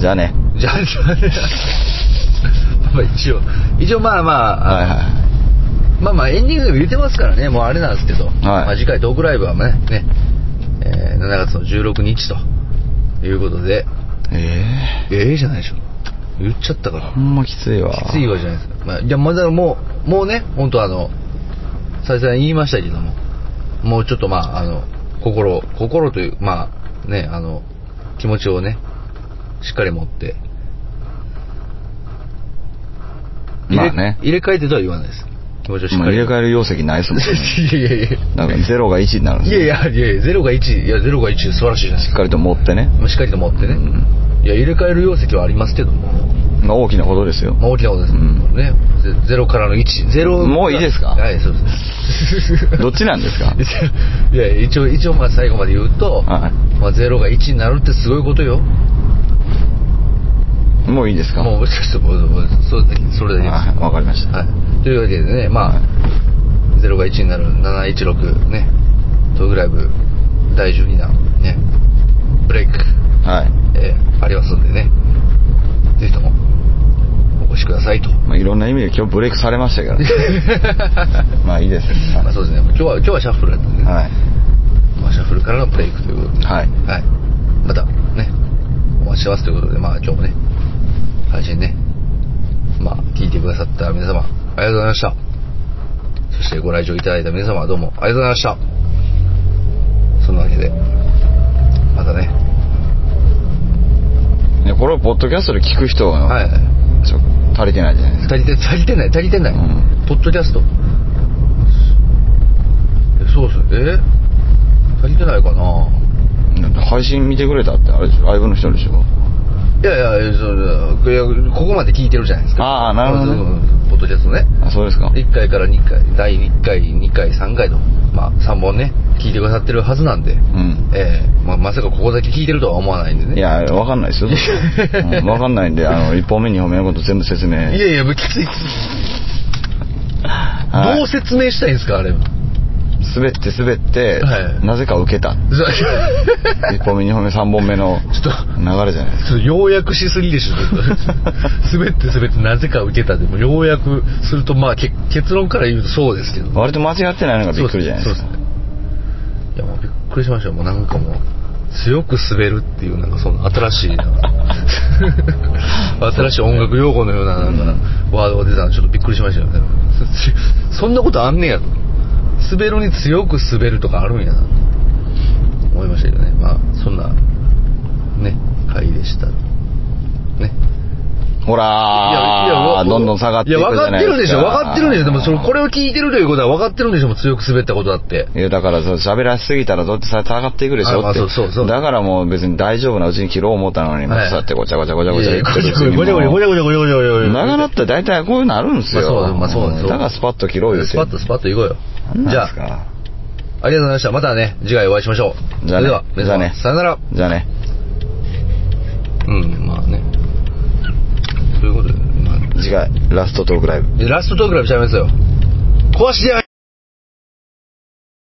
じゃあね。じゃあ、じゃあね。まあ一応、一応まあまあ、はいはいまあまあエンディングでも言ってますからね、もうあれなんですけど、い。まあ次回トークライブはね、ね。えー7月の16日ということで、えええじゃないでしょ。言っちゃったから。えほんまきついわきついわじゃないですか。まあ、いや、まだもう、もうね、本当あの、再三言いましたけども、もうちょっとまあ、あの、心、心という、まあ、ね、あの、気持ちをね、しっかり持って、入れまあね入れ替えてとは言わないです。気持ちをしっまあかり。入れ替える容積ないですもんね いやいやいや。なんかゼロが1になるんですよいやいや、いやいや、ゼロが1、いや、ゼロが1素晴らしいじゃないですか。しっかりと持ってね、まあしっかりと持ってね。うんいや、入れ替える容積はありますけども、まあ、大きなことですよまあ大きなことですもんね。ゼゼロからの1、ゼロ。もういいですか？はい、そうです。どっちなんですか？いや、一応、一応、まあ最後まで言うと、はいまあゼロが1になるってすごいことよ。もういいですか？もう、ちょっともう、もうそれだけ、それだけです。はいわかりましたはい。というわけでね、まあ、はいゼロが1になる716ね、トークライブ第12弾ね、ブレイク、はい、えーありますんでね、ぜひともお越しくださいと。まあ、いろんな意味で今日ブレイクされましたけど まあいいです。まあそうですね、今日は、今日はシャッフルだったんでね、はい。まあシャッフルからのブレイクということで、はい。はい。またね、お待ちしてますということで、まあ今日もね、配信ね、まあ聞いてくださった皆様、ありがとうございました。そしてご来場いただいた皆様どうもありがとうございました。そんなわけで、またね、いやこれをポッドキャストで聞く人は、はい。足りてないじゃないですか足りて、足りてない、足りてない。うんポッドキャスト。えそうっすえ？足りてないかな？配信見てくれたってあれでしょ？ライブの人でしょ？いやいや、そうここまで聞いてるじゃないですか。あーなるほどねうんポッドキャストね。あそうですか1回から2回、第1回、2回、3回と、まあ3本ね、聞いてくださってるはずなんで、うんええまあ、まさかここだけ聞いてるとは思わないんでね。いやわかんないですよ、うん、わかんないんであの 1本目2本目のこと全部説明いやいや、もうきつい。はいどう説明したいんですか、あれ。滑って滑って、はい。なぜか受けた。そう。1本目2本目3本目のちょっと、流れじゃないですか。ちょっと要約しすぎでしょ、滑って滑ってなぜか受けたでも要約すると、まあけ結論から言うとそうですけど。割と間違ってないのがびっくりじゃないですか。そうねいやもうびっくりしました。よもうなんかもう強く滑るっていうなんかその新しい 新しい音楽用語のようななんかワードが出たのちょっとびっくりしましたよね。そそんなことあんねやと滑るに強く滑るとかあるんやな。思いましたけどね。まあそんなね回でした。ほら、どんどん下がっていくじゃないですか。いや、分かってるでしょ、分かってるんでしょ。でも、それ、これを聞いてるということは分かってるんでしょ、もう強く滑ったことだって。いや、だから、そ喋らしすぎたらどうやって下がっていくでしょって。あ、そうそうそう。だからもう別に大丈夫なうちに切ろう思ったのに、ま、そうやってごちゃごちゃごちゃごちゃ言ってる。ごちゃごちゃごちゃごちゃごちゃごちゃごちゃ。長なったら大体こういうのあるんですよ。そう、まあそうそ。だからスパッと切ろうよ。スパッとスパッと行こうよ。じゃあ、ありがとうございました。またね、次回お会いしましょう。じゃあ、では、皆さん、ね、さよなら。じゃあね。うん、まあね。そういうこと次回、ラストトークライブ。ラストトークライブちゃいますよ。壊し